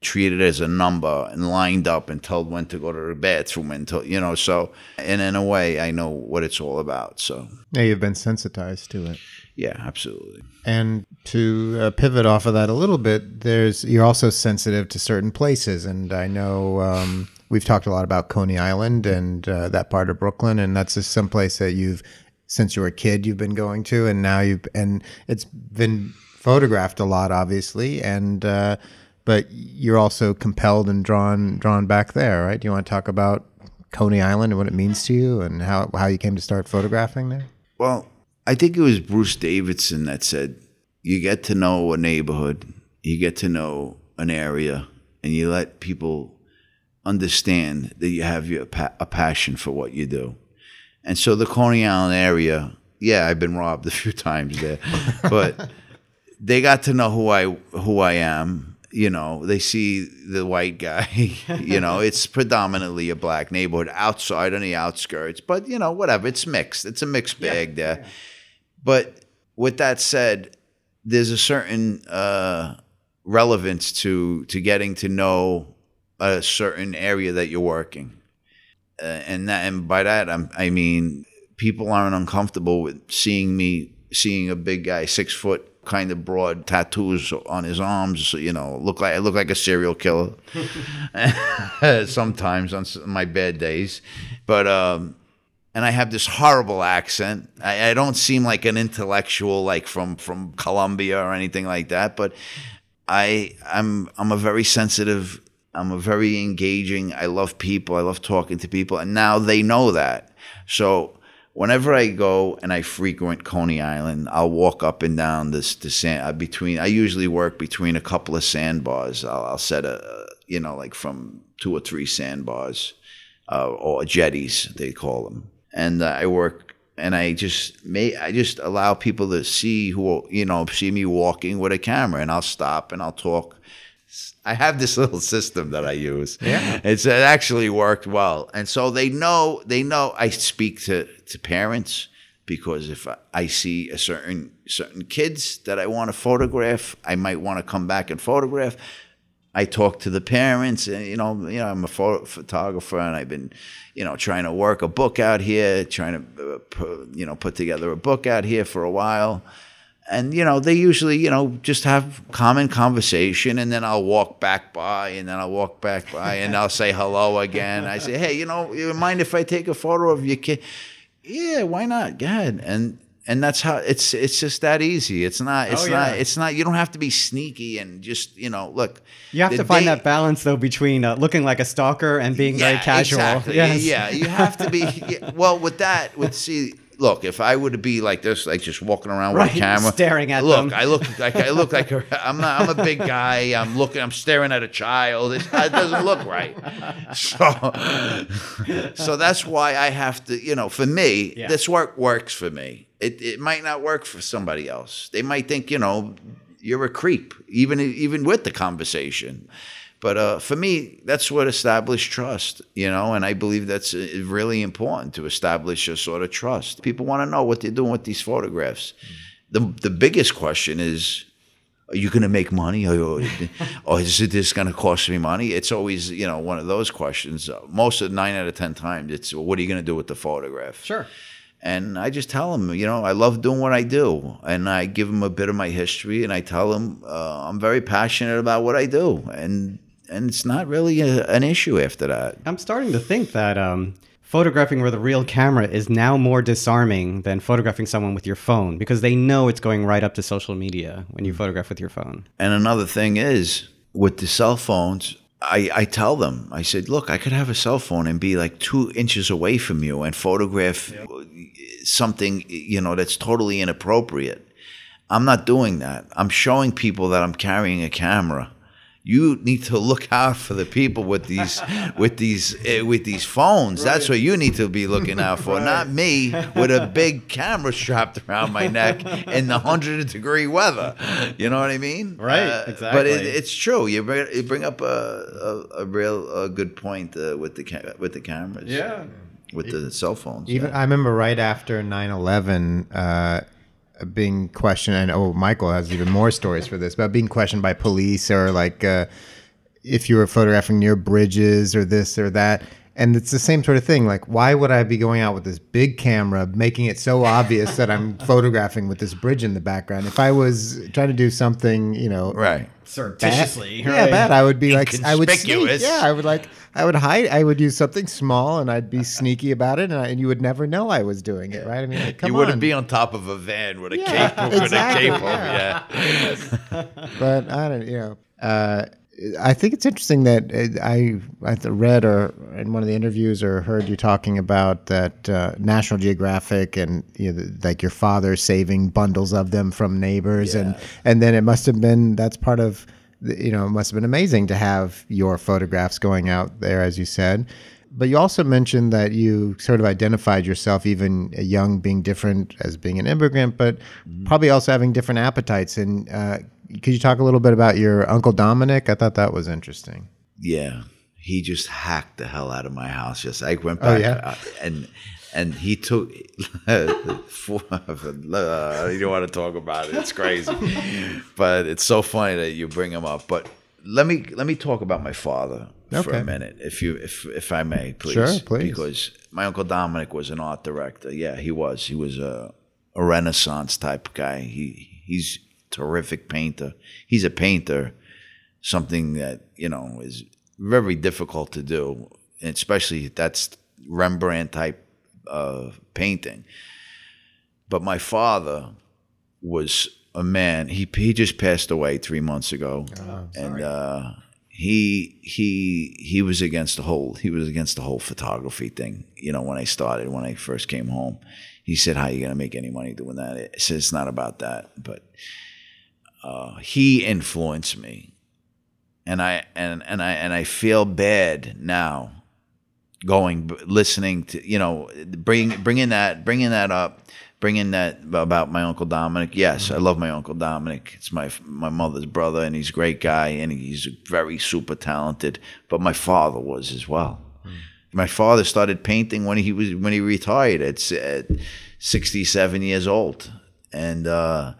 Speaker 3: treated as a number and lined up and told when to go to the bathroom and to, you know so and in a way i know what it's all about so.
Speaker 2: Yeah you've been sensitized to it.
Speaker 3: Yeah absolutely.
Speaker 2: And to uh, pivot off of that a little bit there's you're also sensitive to certain places and i know um, we've talked a lot about coney island and uh, that part of brooklyn and that's just some place that you've since you were a kid you've been going to and now you've and it's been photographed a lot obviously and uh, but you're also compelled and drawn drawn back there, right? Do you want to talk about Coney Island and what it means to you and how how you came to start photographing there?
Speaker 3: Well, I think it was Bruce Davidson that said, "You get to know a neighborhood, you get to know an area, and you let people understand that you have your, a passion for what you do." And so the Coney Island area, yeah, I've been robbed a few <laughs> times there, but they got to know who I who I am you know, they see the white guy. <laughs> you know, <laughs> it's predominantly a black neighborhood outside on the outskirts, but you know, whatever. It's mixed. It's a mixed bag yeah, there. Yeah. But with that said, there's a certain uh, relevance to to getting to know a certain area that you're working, uh, and that, and by that I'm, I mean people aren't uncomfortable with seeing me seeing a big guy six foot kind of broad tattoos on his arms. You know, look like I look like a serial killer <laughs> sometimes on my bad days, but um, and I have this horrible accent. I, I, don't seem like an intellectual, like from from Columbia or anything like that, but I I'm I'm a very sensitive. I'm a very engaging. I love people. I love talking to people, and now they know that. So whenever I go and I frequent Coney Island, I'll walk up and down this the sand uh, between. I usually work between a couple of sandbars. I'll, I'll set a you know like from two or three sandbars uh, or jetties they call them, and uh, I work and I just may I just allow people to see who you know see me walking with a camera, and I'll stop and I'll talk I have this <laughs> little system that I use. Yeah. It's it actually worked well. And so they know they know I speak to, to parents because if I see a certain certain kids that I want to photograph, I might want to come back and photograph. I talk to the parents, and you know, you know, I'm a photo- photographer, and I've been, you know, trying to work a book out here, trying to, uh, you know, put together a book out here for a while and you know they usually you know just have common conversation and then i'll walk back by and then i'll walk back by and i'll say hello again i say hey you know you mind if i take a photo of your kid yeah why not go ahead and and that's how it's it's just that easy it's not it's oh, yeah. not it's not you don't have to be sneaky and just you know look
Speaker 1: you have to find day, that balance though between uh, looking like a stalker and being yeah, very casual
Speaker 3: exactly. yes. yeah you have to be well with that with see look, if I were to be like this, like just walking around right, with a camera,
Speaker 1: staring at
Speaker 3: look,
Speaker 1: them.
Speaker 3: I look like I look like <laughs> a, I'm not. I'm a big guy. I'm looking. I'm staring at a child. It, it doesn't look right. So, so that's why I have to. You know, for me, yeah. this work works for me. It it might not work for somebody else. They might think, you know, you're a creep, even even with the conversation. But uh, for me, that's what established trust, you know, and I believe that's uh, really important to establish a sort of trust. People want to know what they're doing with these photographs. The, the biggest question is, are you going to make money or, or is this going to cost me money? It's always, you know, one of those questions. Most of nine out of 10 times, it's what are you going to do with the photograph?
Speaker 1: Sure.
Speaker 3: And I just tell them, you know, I love doing what I do. And I give them a bit of my history and I tell them uh, I'm very passionate about what I do. And and it's not really a, an issue after that.
Speaker 1: I'm starting to think that um, photographing with a real camera is now more disarming than photographing someone with your phone because they know it's going right up to social media when you photograph with your phone.
Speaker 3: And another thing is with the cell phones, I, I tell them, I said, look, I could have a cell phone and be like two inches away from you and photograph something, you know, that's totally inappropriate. I'm not doing that. I'm showing people that I'm carrying a camera you need to look out for the people with these with these uh, with these phones. Right. That's what you need to be looking out for, right. not me with a <laughs> big camera strapped around my neck in the hundred degree weather. You know what I mean?
Speaker 1: Right. Uh, exactly.
Speaker 3: But it, it's true. You bring you bring up a a, a real a good point uh, with the with the cameras.
Speaker 1: Yeah.
Speaker 3: With the cell phones.
Speaker 2: Even
Speaker 3: yeah.
Speaker 2: I remember right after 9-11, uh, being questioned, and oh, Michael has even more stories for this about being questioned by police or like uh, if you were photographing near bridges or this or that. And it's the same sort of thing. Like, why would I be going out with this big camera, making it so obvious that I'm <laughs> photographing with this bridge in the background? If I was trying to do something, you know,
Speaker 3: right,
Speaker 1: surreptitiously,
Speaker 2: bad, yeah, bad, I would be like, I would sneak, yeah, I would like, I would hide, I would use something small, and I'd be <laughs> sneaky about it, and, I, and you would never know I was doing it, right? I mean, like,
Speaker 3: you wouldn't be on top of a van with a yeah, cape, exactly, with a cape yeah.
Speaker 2: yeah. <laughs> but I don't, you know. Uh, I think it's interesting that uh, I I read or in one of the interviews or heard you talking about that uh, National Geographic and you know, like your father saving bundles of them from neighbors yeah. and and then it must have been that's part of you know it must have been amazing to have your photographs going out there as you said. But you also mentioned that you sort of identified yourself, even young, being different as being an immigrant, but mm-hmm. probably also having different appetites. And uh, could you talk a little bit about your uncle Dominic? I thought that was interesting.
Speaker 3: Yeah, he just hacked the hell out of my house. Just I went oh, back, oh, yeah? uh, and and he took. <laughs> uh, you don't want to talk about it. It's crazy, <laughs> but it's so funny that you bring him up. But let me let me talk about my father okay. for a minute, if you if if I may, please.
Speaker 2: Sure, please.
Speaker 3: Because my uncle Dominic was an art director. Yeah, he was. He was a a Renaissance type guy. He he's terrific painter. He's a painter, something that you know is very difficult to do, especially that's Rembrandt type of painting. But my father was a man. He he just passed away three months ago, oh, and uh, he he he was against the whole he was against the whole photography thing. You know, when I started, when I first came home, he said, "How are you gonna make any money doing that?" I said, "It's not about that," but uh, he influenced me, and I and and I and I feel bad now, going listening to you know bring bringing that bringing that up, bringing that about my uncle Dominic. Yes, I love my uncle Dominic. It's my my mother's brother, and he's a great guy, and he's very super talented. But my father was as well. Mm. My father started painting when he was when he retired at, at 67 years old, and. Uh,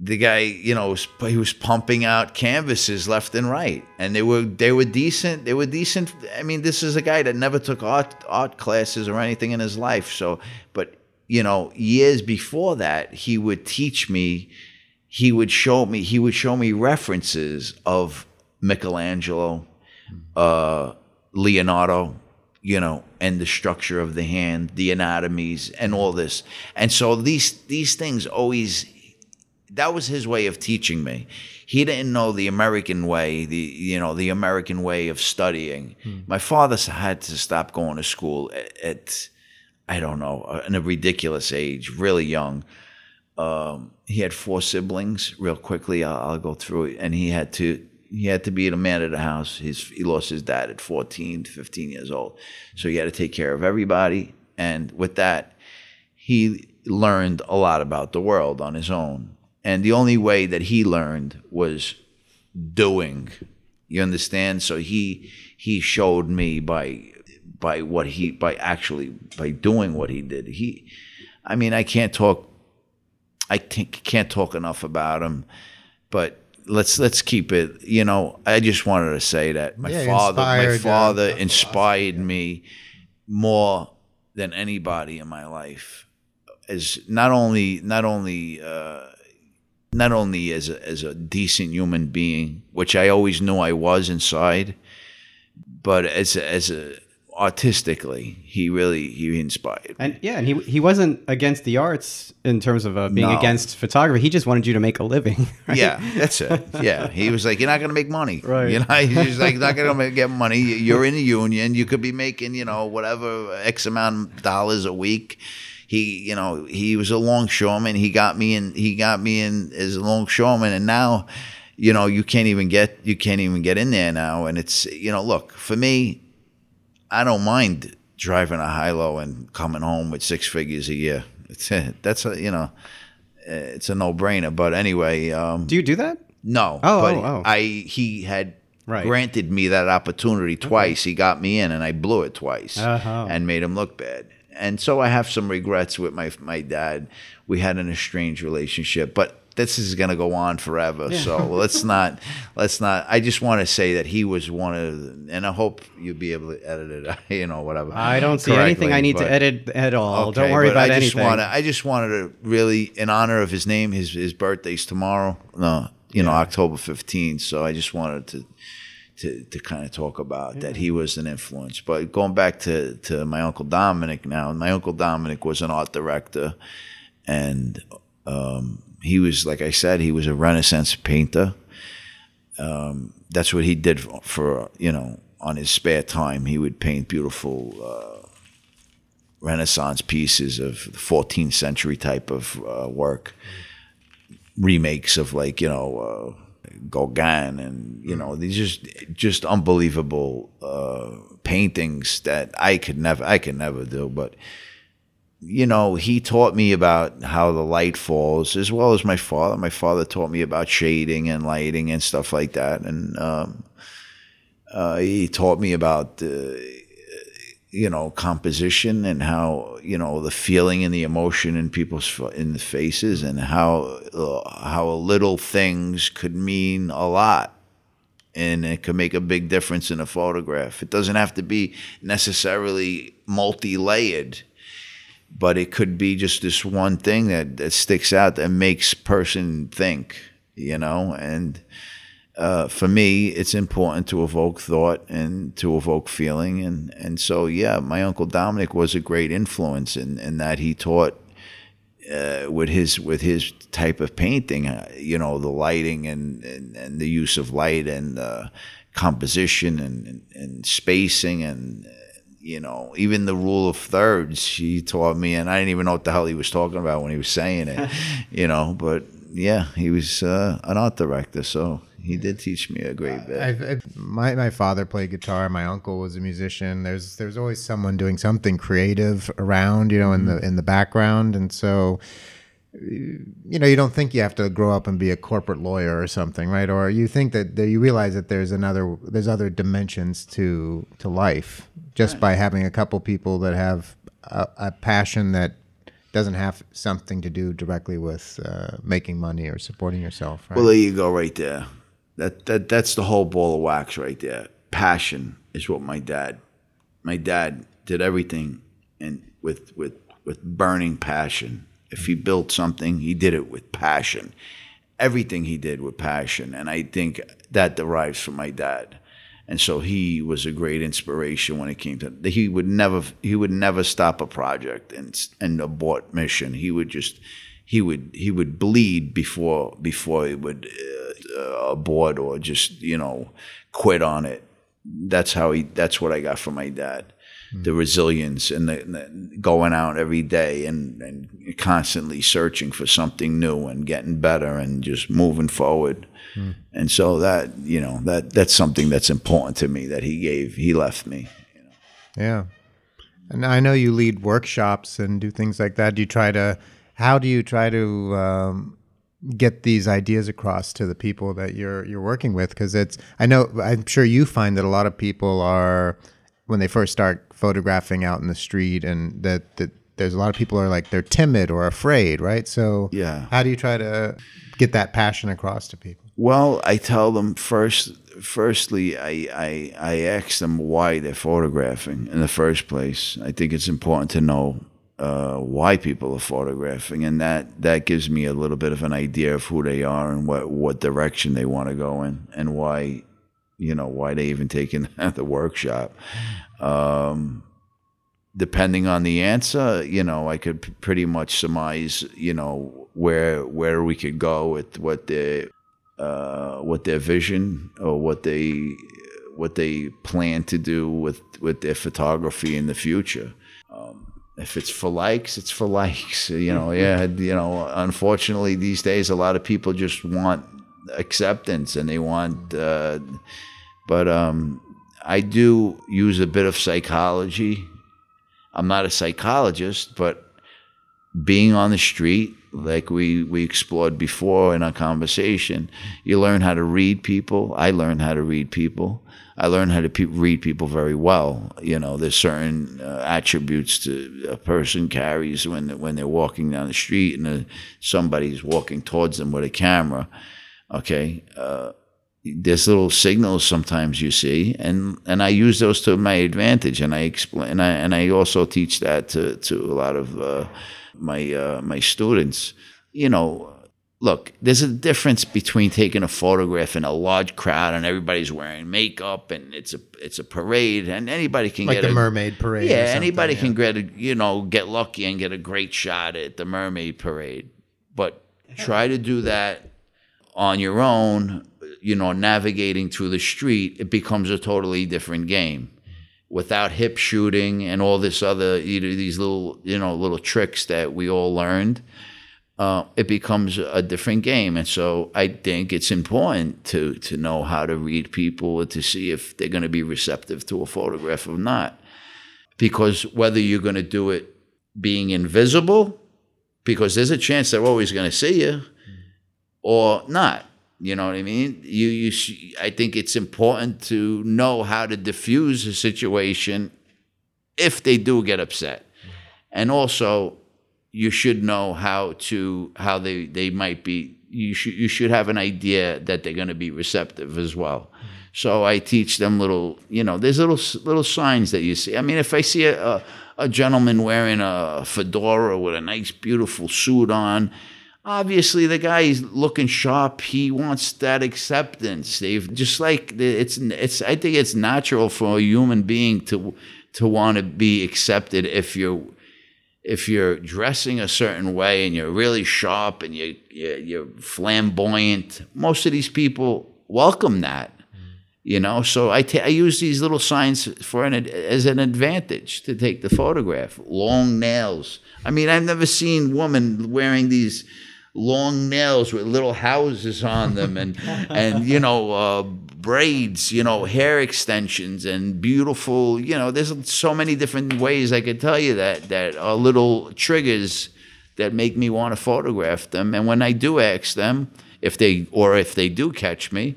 Speaker 3: the guy, you know, he was pumping out canvases left and right, and they were they were decent. They were decent. I mean, this is a guy that never took art art classes or anything in his life. So, but you know, years before that, he would teach me. He would show me. He would show me references of Michelangelo, uh, Leonardo, you know, and the structure of the hand, the anatomies, and all this. And so these these things always that was his way of teaching me. He didn't know the American way, the you know the American way of studying. Hmm. My father had to stop going to school at, at I don't know in a ridiculous age, really young. Um, he had four siblings. Real quickly, I'll, I'll, go through it, and he had to he had to be the man of the house. His, he lost his dad at 14, 15 years old, so he had to take care of everybody. And with that, he learned a lot about the world on his own and the only way that he learned was doing. You understand? So he he showed me by by what he by actually by doing what he did. He i mean i can't talk i can't talk enough about him but let's let's keep it you know i just wanted to say that my yeah, father my father inspired me more than anybody in my life. As not only not only uh, not only as a, as a decent human being, which I always knew I was inside, but as a, as a artistically, he really he inspired.
Speaker 1: And yeah, and he he wasn't against the arts in terms of uh, being no. against photography. He just wanted you to make a living. <laughs>
Speaker 3: Right? Yeah, that's it. Yeah, he was like, "You're not going to make money, right? You know, he's like, "Not going <laughs> to get money. You're in a union. You could be making, you know, whatever x amount of dollars a week." He you know he was a longshoreman. He got me in. He got me in as a longshoreman, and now you know, you can't even get you can't even get in there now. And it's you know, look for me, I don't mind driving a high low and coming home with six figures a year. It's that's a you know, it's a no brainer. But anyway, um,
Speaker 1: Do you do that?
Speaker 3: no.
Speaker 1: Oh,
Speaker 3: but
Speaker 1: oh, oh.
Speaker 3: I he had
Speaker 1: Right.
Speaker 3: granted me that opportunity twice. He got me in, and I blew it twice,
Speaker 1: Uh-huh.
Speaker 3: and made him look bad. And so I have some regrets with my my dad. We had an estranged relationship, but this is going to go on forever. So let's <laughs> not let's not. I just want to say that he was one of, the, and I hope you'll be able to edit it. <laughs> You know, whatever.
Speaker 1: I don't see anything I need to edit at all.
Speaker 3: Okay,
Speaker 1: don't worry
Speaker 3: but
Speaker 1: about
Speaker 3: I just
Speaker 1: anything.
Speaker 3: Wanna, I just wanted to really, in honor of his name, his his birthday's tomorrow. No, you know, October fifteenth. So I just wanted to to to kind of talk about that he was an influence. But going back to to my uncle Dominic now, my uncle Dominic was an art director, and um, he was like I said, he was a Renaissance painter. Um, that's what he did for, for you know on his spare time. He would paint beautiful. Uh, Renaissance pieces of the 14th century type of uh, work, remakes of like you know uh, Gauguin and you know these just just unbelievable uh, paintings that I could never I could never do. But you know he taught me about how the light falls as well as my father. My father taught me about shading and lighting and stuff like that, and um, uh, he taught me about. Uh, you know composition and how you know the feeling and the emotion in people's in the faces and how uh, how little things could mean a lot. And it could make a big difference in a photograph. It doesn't have to be necessarily multi-layered but it could be just this one thing that, that sticks out that makes person think you know? And uh, for me, it's important to evoke thought and to evoke feeling, and and so yeah, my uncle Dominic was a great influence in, in that he taught uh, with his with his type of painting, uh, you know, the lighting and, and, and the use of light and uh, composition and, and, and spacing and you know even the rule of thirds he taught me, and I didn't even know what the hell he was talking about when he was saying it, <laughs> you know, but yeah, he was uh, an art director, so he did teach me a great bit.
Speaker 2: I've, I've, my my father played guitar. My uncle was a musician. There's there's always someone doing something creative around, you know, in the in the background, and so you know you don't think you have to grow up and be a corporate lawyer or something, right? Or you think that, that you realize that there's another there's other dimensions to to life just by having a couple people that have a, a passion that doesn't have something to do directly with uh, making money or supporting yourself. Right?
Speaker 3: Well, there you go, right there. That that that's the whole ball of wax right there. Passion is what my dad, my dad did everything, and with with with burning passion. If he built something, he did it with passion. Everything he did with passion, and I think that derives from my dad. And so he was a great inspiration when it came to. He would never he would never stop a project and and abort mission. He would just he would he would bleed before before he would abort or just you know quit on it. That's how he. That's what I got from my dad. The resilience and the, and the going out every day and, and constantly searching for something new and getting better and just moving forward. And so that you know that that's something that's important to me that he gave. He left me.
Speaker 2: Yeah. And I know you lead workshops and do things like that. Do you try to, how do you try to um, get these ideas across to the people that you're you're working with? Because it's, I know, I'm sure you find that a lot of people are, when they first start photographing out in the street, and that, that there's a lot of people are like, they're timid or afraid, right? So,
Speaker 3: Yeah.
Speaker 2: how do you try to get that passion across to people?
Speaker 3: Well, I tell them first. Firstly, I, I I ask them why they're photographing in the first place. I think it's important to know uh, why people are photographing, and that that gives me a little bit of an idea of who they are and what what direction they want to go in, and why you know why they even taking <laughs> the workshop. Um, depending on the answer, you know, I could p- pretty much surmise, you know, where where we could go with what the uh, what their vision or what they what they plan to do with with their photography in the future. If it's for likes, it's for likes. <laughs> You know, yeah. You know, unfortunately, these days, a lot of people just want acceptance and they want uh, but um, I do use a bit of psychology. I'm not a psychologist, but being on the street, like we, we explored before in our conversation, you learn how to read people. I learned how to read people. I learned how to pe- read people very well. You know, there's certain uh, attributes to a person carries when when they're walking down the street and uh, somebody's walking towards them with a camera. Okay, uh, there's little signals sometimes you see, and and I use those to my advantage, and I explain, and I and I also teach that to to a lot of uh, my uh, my students. You know, look, there's a difference between taking a photograph in a large crowd and everybody's wearing makeup and it's a it's a parade and anybody can get
Speaker 2: like
Speaker 3: get
Speaker 2: the
Speaker 3: a,
Speaker 2: mermaid parade.
Speaker 3: yeah, anybody
Speaker 2: yeah.
Speaker 3: can get a, you know get lucky and get a great shot at the mermaid parade, but try to do that on your own. You know, navigating through the street, it becomes a totally different game. Without hip shooting and all this other, you know, these little, you know, little tricks that we all learned, uh, it becomes a different game. And so I think it's important to to know how to read people to see if they're going to be receptive to a photograph or not. Because whether you're going to do it being invisible, because there's a chance they're always going to see you, or not. You know what I mean? You you sh- I think it's important to know how to diffuse a situation if they do get upset. And also you should know how to how they they might be you should you should have an idea that they're going to be receptive as well. So I teach them little, you know, there's little little signs that you see. I mean, if I see a, a, a gentleman wearing a fedora with a nice, beautiful suit on, obviously the guy is looking sharp. He wants that acceptance. They've just like it's it's. I think it's natural for a human being to to want to be accepted if you're if you're dressing a certain way and you're really sharp and you you're, you're flamboyant. Most of these people welcome that. Mm. You know, so I ta- I use these little signs for an ad- as an advantage to take the photograph. Long nails. I mean, I've never seen women wearing these long nails with little houses on them and <laughs> and you know uh, braids, you know, hair extensions and beautiful. You know, there's so many different ways I could tell you that that are little triggers that make me want to photograph them. And when I do ask them if they or if they do catch me,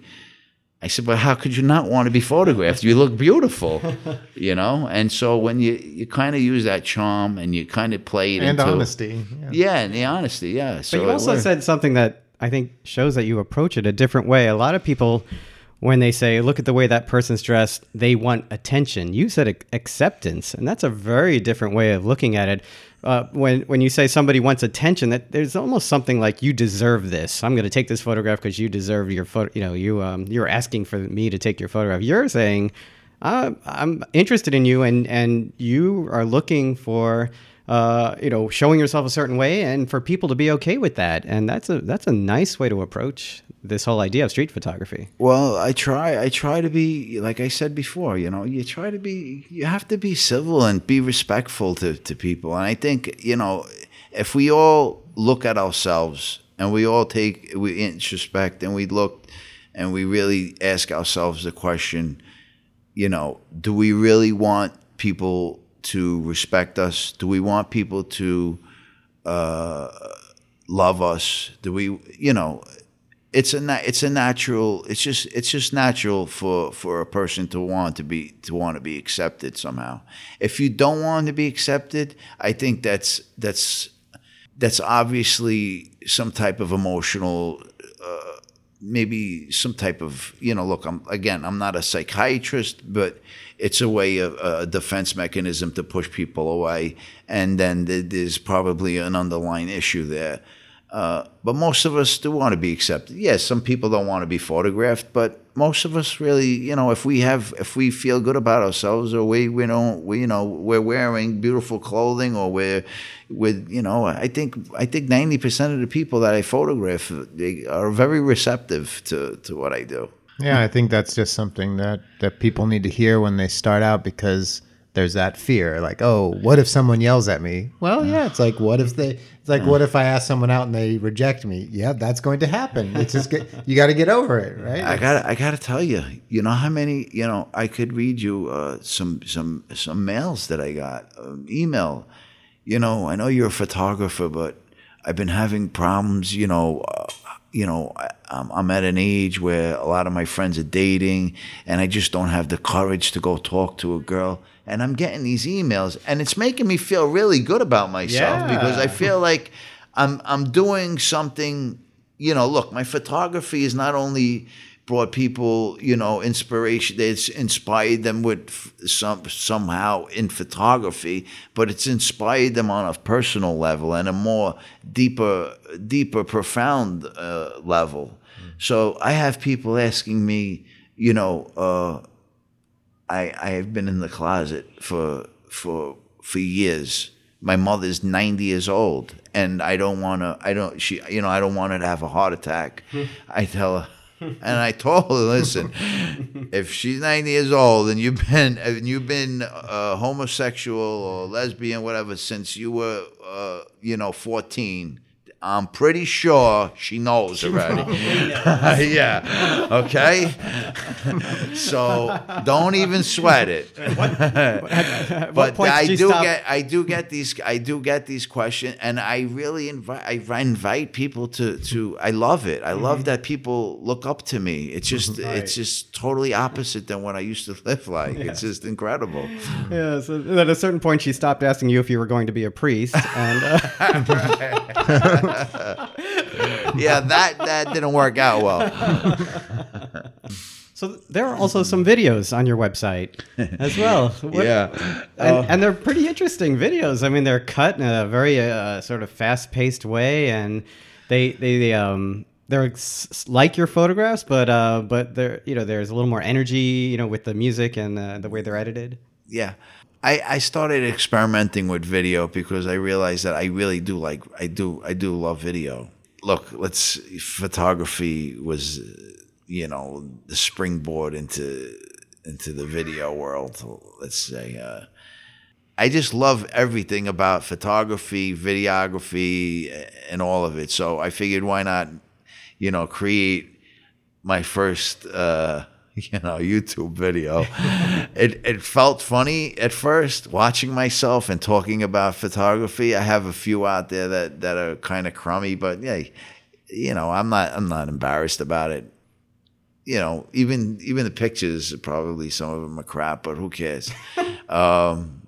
Speaker 3: I said, "But how could you not want to be photographed? You look beautiful, <laughs> you know." And so when you you kind of use that charm and you kind of play it
Speaker 2: and
Speaker 3: into
Speaker 2: honesty. Yeah.
Speaker 3: yeah, and the honesty, yeah. So
Speaker 1: But you also
Speaker 3: worked.
Speaker 1: said something that I think shows that you approach it a different way. A lot of people, when they say, look at the way that person's dressed, they want attention. You said acceptance, and that's a very different way of looking at it. Uh, when when you say somebody wants attention, that there's almost something like you deserve this. I'm going to take this photograph because you deserve your photo. You know, you um, you're asking for me to take your photograph. You're saying, uh, I'm interested in you, and and you are looking for uh, you know, showing yourself a certain way, and for people to be okay with that, and that's a that's a nice way to approach this whole idea of street photography.
Speaker 3: Well, I try. I try to be like I said before. You know, you try to be. You have to be civil and be respectful to to people. And I think you know, if we all look at ourselves and we all take we introspect and we look and we really ask ourselves the question, you know, do we really want people to respect us? Do we want people to uh, love us? Do we, you know? it's a it's a natural it's just it's just natural for for a person to want to be to want to be accepted somehow if you don't want to be accepted i think that's that's that's obviously some type of emotional uh, maybe some type of you know look i'm again i'm not a psychiatrist but it's a way of a defense mechanism to push people away and then there's probably an underlying issue there uh, but most of us do want to be accepted. Yes, some people don't want to be photographed, but most of us really, you know, if we have, if we feel good about ourselves, or we, we don't, we, you know, we're wearing beautiful clothing, or we're, with, you know, I think, I think ninety percent of the people that I photograph, they are very receptive to to what I do.
Speaker 2: Yeah, I think that's just something that that people need to hear when they start out because there's that fear, like, oh, what if someone yells at me? Well, yeah, it's like, what if they? It's like, what if I ask someone out and they reject me? Yeah, that's going to happen. It's just get, <laughs> you got to get over it, right?
Speaker 3: I got I got to tell you, you know how many, you know, I could read you uh, some some some mails that I got, um, email. You know, I know you're a photographer, but I've been having problems. You know, uh, you know, I'm at an age where a lot of my friends are dating, and I just don't have the courage to go talk to a girl. And I'm getting these emails, and it's making me feel really good about myself
Speaker 1: Yeah.
Speaker 3: because I feel like I'm I'm doing something. You know, look, my photography is not only brought people, you know, inspiration. It's inspired them with some somehow in photography, but it's inspired them on a personal level and a more deeper, deeper, profound uh, level. So I have people asking me, you know, uh, I I have been in the closet for for for years. My mother's 90 years old and I don't want to I don't she you know I don't want her to have a heart attack. I tell her and I told her, listen, if she's 90 years old and you've been and you've been uh, homosexual or lesbian whatever since you were uh, you know 14 I'm pretty sure she knows already. <laughs> yeah. Okay. so don't even sweat it.
Speaker 1: At what <laughs>
Speaker 3: but I
Speaker 1: did
Speaker 3: do
Speaker 1: stop?
Speaker 3: get I do get these I do get these questions and I really invite I invite people to to I love it. I
Speaker 1: Mm-hmm.
Speaker 3: love that people look up to me. It's just it's just totally opposite than what I used to <laughs> live like. It's just incredible.
Speaker 1: Yeah, so at a certain point, she stopped asking you if you were going to be a priest, and uh, <laughs>
Speaker 3: Yeah, that that didn't work out well.
Speaker 1: so there are also some videos on your website as well. <laughs> What-
Speaker 3: Yeah.
Speaker 1: and, and they're pretty interesting videos. I mean, they're cut in a very uh, sort of fast-paced way, and they they, they um they're like your photographs, but uh but they're you know there's a little more energy you know with the music and uh, the way they're edited.
Speaker 3: yeah I, I started experimenting with video because I realized that I really do like I do I do love video. Look, let's photography was you know the springboard into into the video world. Let's say uh, I just love everything about photography, videography, and all of it. So I figured why not you know create my first uh, <laughs> you know YouTube video. it it felt funny at first watching myself and talking about photography. I have a few out there that that are kind of crummy, but yeah, you know I'm not I'm not embarrassed about it. You know, even even the pictures probably some of them are crap, but who cares? <laughs> um,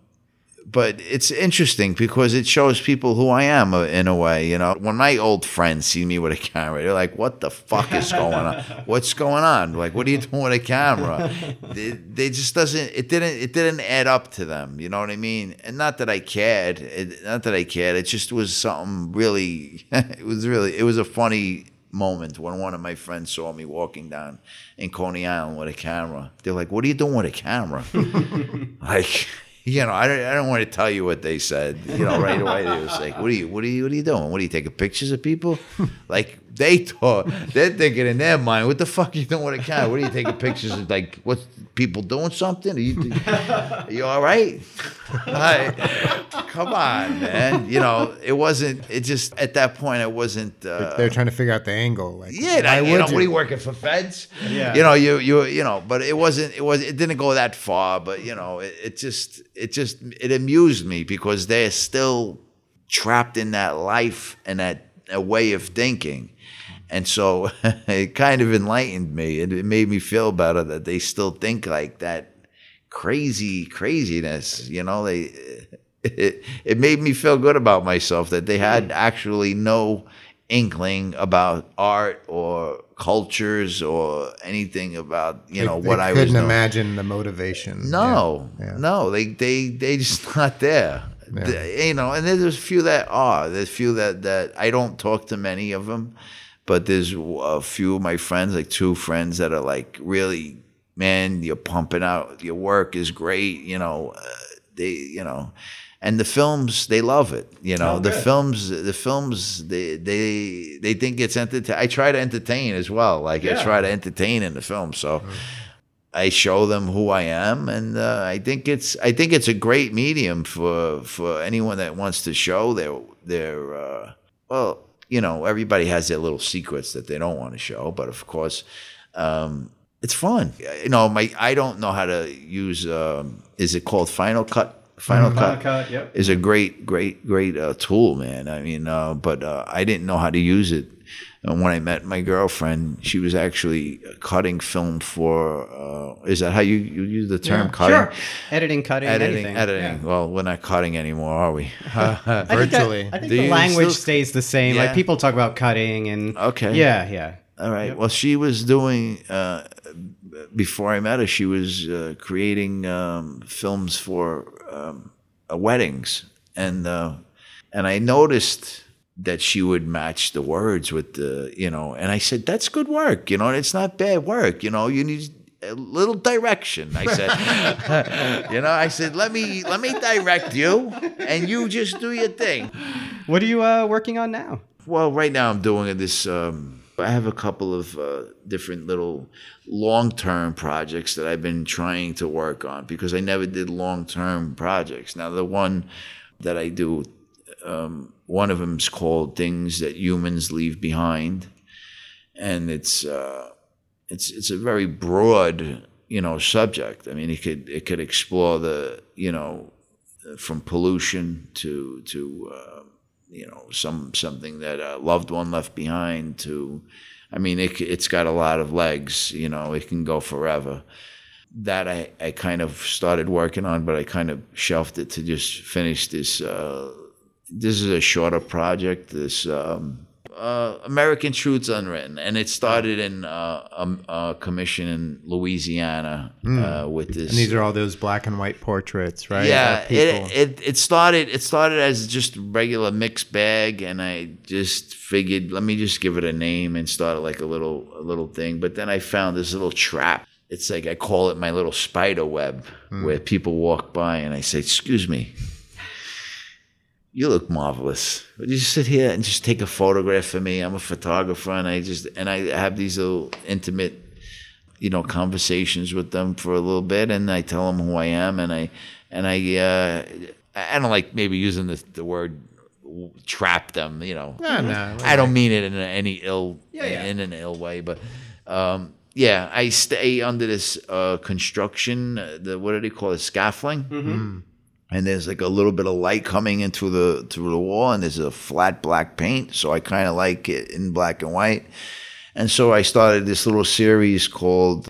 Speaker 3: but it's interesting because it shows people who I am uh, in a way. You know, when my old friends see me with a camera, they're like, "What the fuck is going on? <laughs> What's going on? Like, what are you doing with a camera?" they, they just doesn't. It didn't. It didn't add up to them. You know what I mean? And not that I cared. It, not that I cared. It just was something really. <laughs> it was really. It was a funny moment when one of my friends saw me walking down in Coney Island with a camera. They're like, "What are you doing with a camera?" <laughs> like you know, I don't, I don't want to tell you what they said. You know, right away they was like, "What are you, what are you, what are you doing? What are you taking pictures of people?" <laughs> like they thought they're thinking in their mind, "What the fuck are you doing with a camera? What are you taking pictures of? Like, what's people doing something? Are you, are you all right? Like, come on, man. You know, it wasn't. It just at that point, it wasn't. Uh,
Speaker 2: They're trying to figure out the angle. Like,
Speaker 3: yeah, I, you
Speaker 2: would
Speaker 3: know, what are you working for feds?
Speaker 1: Yeah.
Speaker 3: You know, you you you know, but it wasn't it was it didn't go that far, but you know, it, it just it just it amused me because they're still trapped in that life and that a way of thinking. And so <laughs> it kind of enlightened me. It, it made me feel better that they still think like that crazy craziness, you know, they it, <laughs> it made me feel good about myself that they had mm. actually no inkling about art or cultures or anything about you know
Speaker 2: they
Speaker 3: what I was
Speaker 2: couldn't imagine the motivation.
Speaker 3: No,
Speaker 2: Yeah. Yeah.
Speaker 3: no, they they they just <laughs> not there.
Speaker 2: Yeah.
Speaker 3: You know, and there's a few that are. There's a few that that I don't talk to many of them, but there's a few of my friends, like two friends, that are like really, man, you're pumping out. Your work is great. You know, uh, they, you know. And the films, they love it. You know,
Speaker 1: Oh,
Speaker 3: the films, the films, they they they think it's entertain. I try to entertain as well. Like I try to entertain in the film. So, I show them who I am, and uh, I think it's I think it's a great medium for for anyone that wants to show their their uh, well, you know, everybody has their little secrets that they don't want to show, but of course, um, it's fun. You know, my I don't know how to use. Um, is it called Final Cut? Final Cut,
Speaker 1: Cut, yep.
Speaker 3: is a great, great, great uh, tool, man. I mean, uh, but uh, I didn't know how to use it. And when I met my girlfriend, she was actually cutting film for. Uh, is that how you, you use the term cutting?
Speaker 1: Sure. Editing, cutting,
Speaker 3: Editing,
Speaker 1: anything.
Speaker 3: editing.
Speaker 1: Yeah.
Speaker 3: Well, we're not cutting anymore, are we? <laughs>
Speaker 1: I think that-
Speaker 2: Virtually.
Speaker 1: I think the language
Speaker 3: still-
Speaker 1: stays the same.
Speaker 3: Yeah.
Speaker 1: Like people talk about cutting and
Speaker 3: Okay.
Speaker 1: Yeah, yeah.
Speaker 3: All right. Well, she was doing uh, before I met her. She was uh, creating um, films for um, uh, weddings, and uh, and I noticed that she would match the words with the you know, and I said that's good work. You know, it's not bad work. You know, you need a little direction. I said, <laughs> you know, I said let me let me direct you, and you just do your thing.
Speaker 1: What are you uh, working on now?
Speaker 3: Well, right now I'm doing this. Um, I have a couple of uh, different little long-term projects that I've been trying to work on because I never did long-term projects. Now the one that I do, um, one of them is called "Things That Humans Leave Behind," and it's uh, it's it's a very broad, you know, subject. I mean, it could it could explore the you know from pollution to to uh, you know some something that a loved one left behind to i mean it, it's got a lot of legs you know it can go forever that I, I kind of started working on but i kind of shelved it to just finish this uh, this is a shorter project this um, uh, American Truths Unwritten, and it started in uh, a, a commission in Louisiana uh, with this.
Speaker 2: And these are all those black and white portraits, right?
Speaker 3: Yeah, it, it it started it started as just regular mixed bag, and I just figured let me just give it a name and start like a little a little thing. But then I found this little trap. It's like I call it my little spider web, where people walk by and I say, "Excuse me." You look marvelous. Would you sit here and just take a photograph of me? I'm a photographer, and I just and I have these little intimate you know conversations with them for a little bit and I tell them who I am and I and I uh, I don't like maybe using the, the word trap them you know
Speaker 2: No, no,
Speaker 3: I don't mean it in any ill
Speaker 1: Yeah, yeah.
Speaker 3: in an ill way but um, yeah I stay under this uh, construction uh, the what do they call it scaffolding
Speaker 1: Mm-hmm.
Speaker 3: And there's like a little bit of light coming into the through the wall and there's a flat black paint so I kind of like it in black and white and so I started this little series called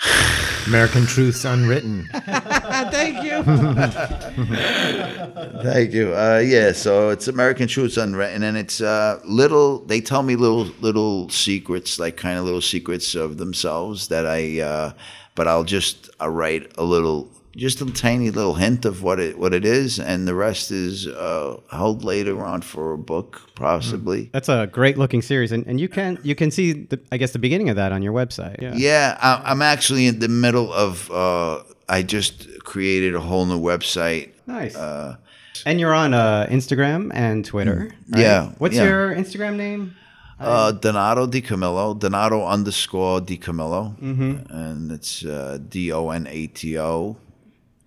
Speaker 3: <sighs>
Speaker 2: American Truths Unwritten. <laughs>
Speaker 3: Thank you. <laughs> Thank you. Uh, yeah, so it's American Truths Unwritten, and it's uh, little. They tell me little little secrets, like kind of little secrets of themselves that I. Uh, but I'll just I write a little, just a tiny little hint of what it what it is, and the rest is uh, held later on for a book, possibly.
Speaker 1: That's a great looking series, and, and you can you can see the, I guess the beginning of that on your website. Yeah.
Speaker 3: Yeah, I, I'm actually in the middle of. Uh, I just created a whole new website.
Speaker 1: Nice.
Speaker 3: Uh,
Speaker 1: and you're on uh, Instagram and Twitter. right?
Speaker 3: Yeah,
Speaker 1: What's
Speaker 3: yeah.
Speaker 1: your Instagram name?
Speaker 3: Uh, Donato Di Camillo, Donato underscore Di Camillo,
Speaker 1: Mm-hmm.
Speaker 3: and it's uh, D O N A T O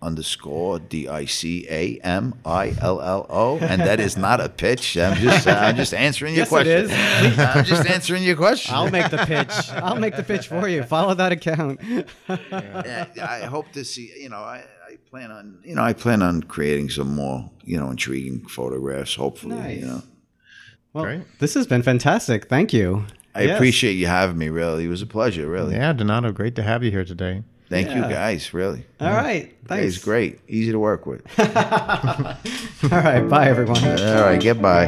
Speaker 3: underscore D I C A M I L L O, and that is not a pitch. I'm just uh, I'm just answering your
Speaker 1: Yes, it
Speaker 3: question.
Speaker 1: is. <laughs>
Speaker 3: I'm just answering your question.
Speaker 1: I'll make the pitch. I'll make the pitch for you. Follow that account.
Speaker 3: Yeah, I hope to see. You know, I, I plan on you know I plan on creating some more you know intriguing photographs. Hopefully,
Speaker 1: Nice.
Speaker 3: you know.
Speaker 1: Well,
Speaker 2: Great.
Speaker 1: this has been fantastic. Thank you.
Speaker 3: I
Speaker 1: Yes.
Speaker 3: appreciate you having me. Really, it was a pleasure. Really,
Speaker 2: Yeah, Donato, great to have you here today.
Speaker 3: Thank you guys. Really,
Speaker 1: All right. Thanks.
Speaker 3: it's great, easy to work with. <laughs>
Speaker 1: All right. Bye, everyone.
Speaker 3: All right, get by.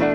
Speaker 3: <laughs>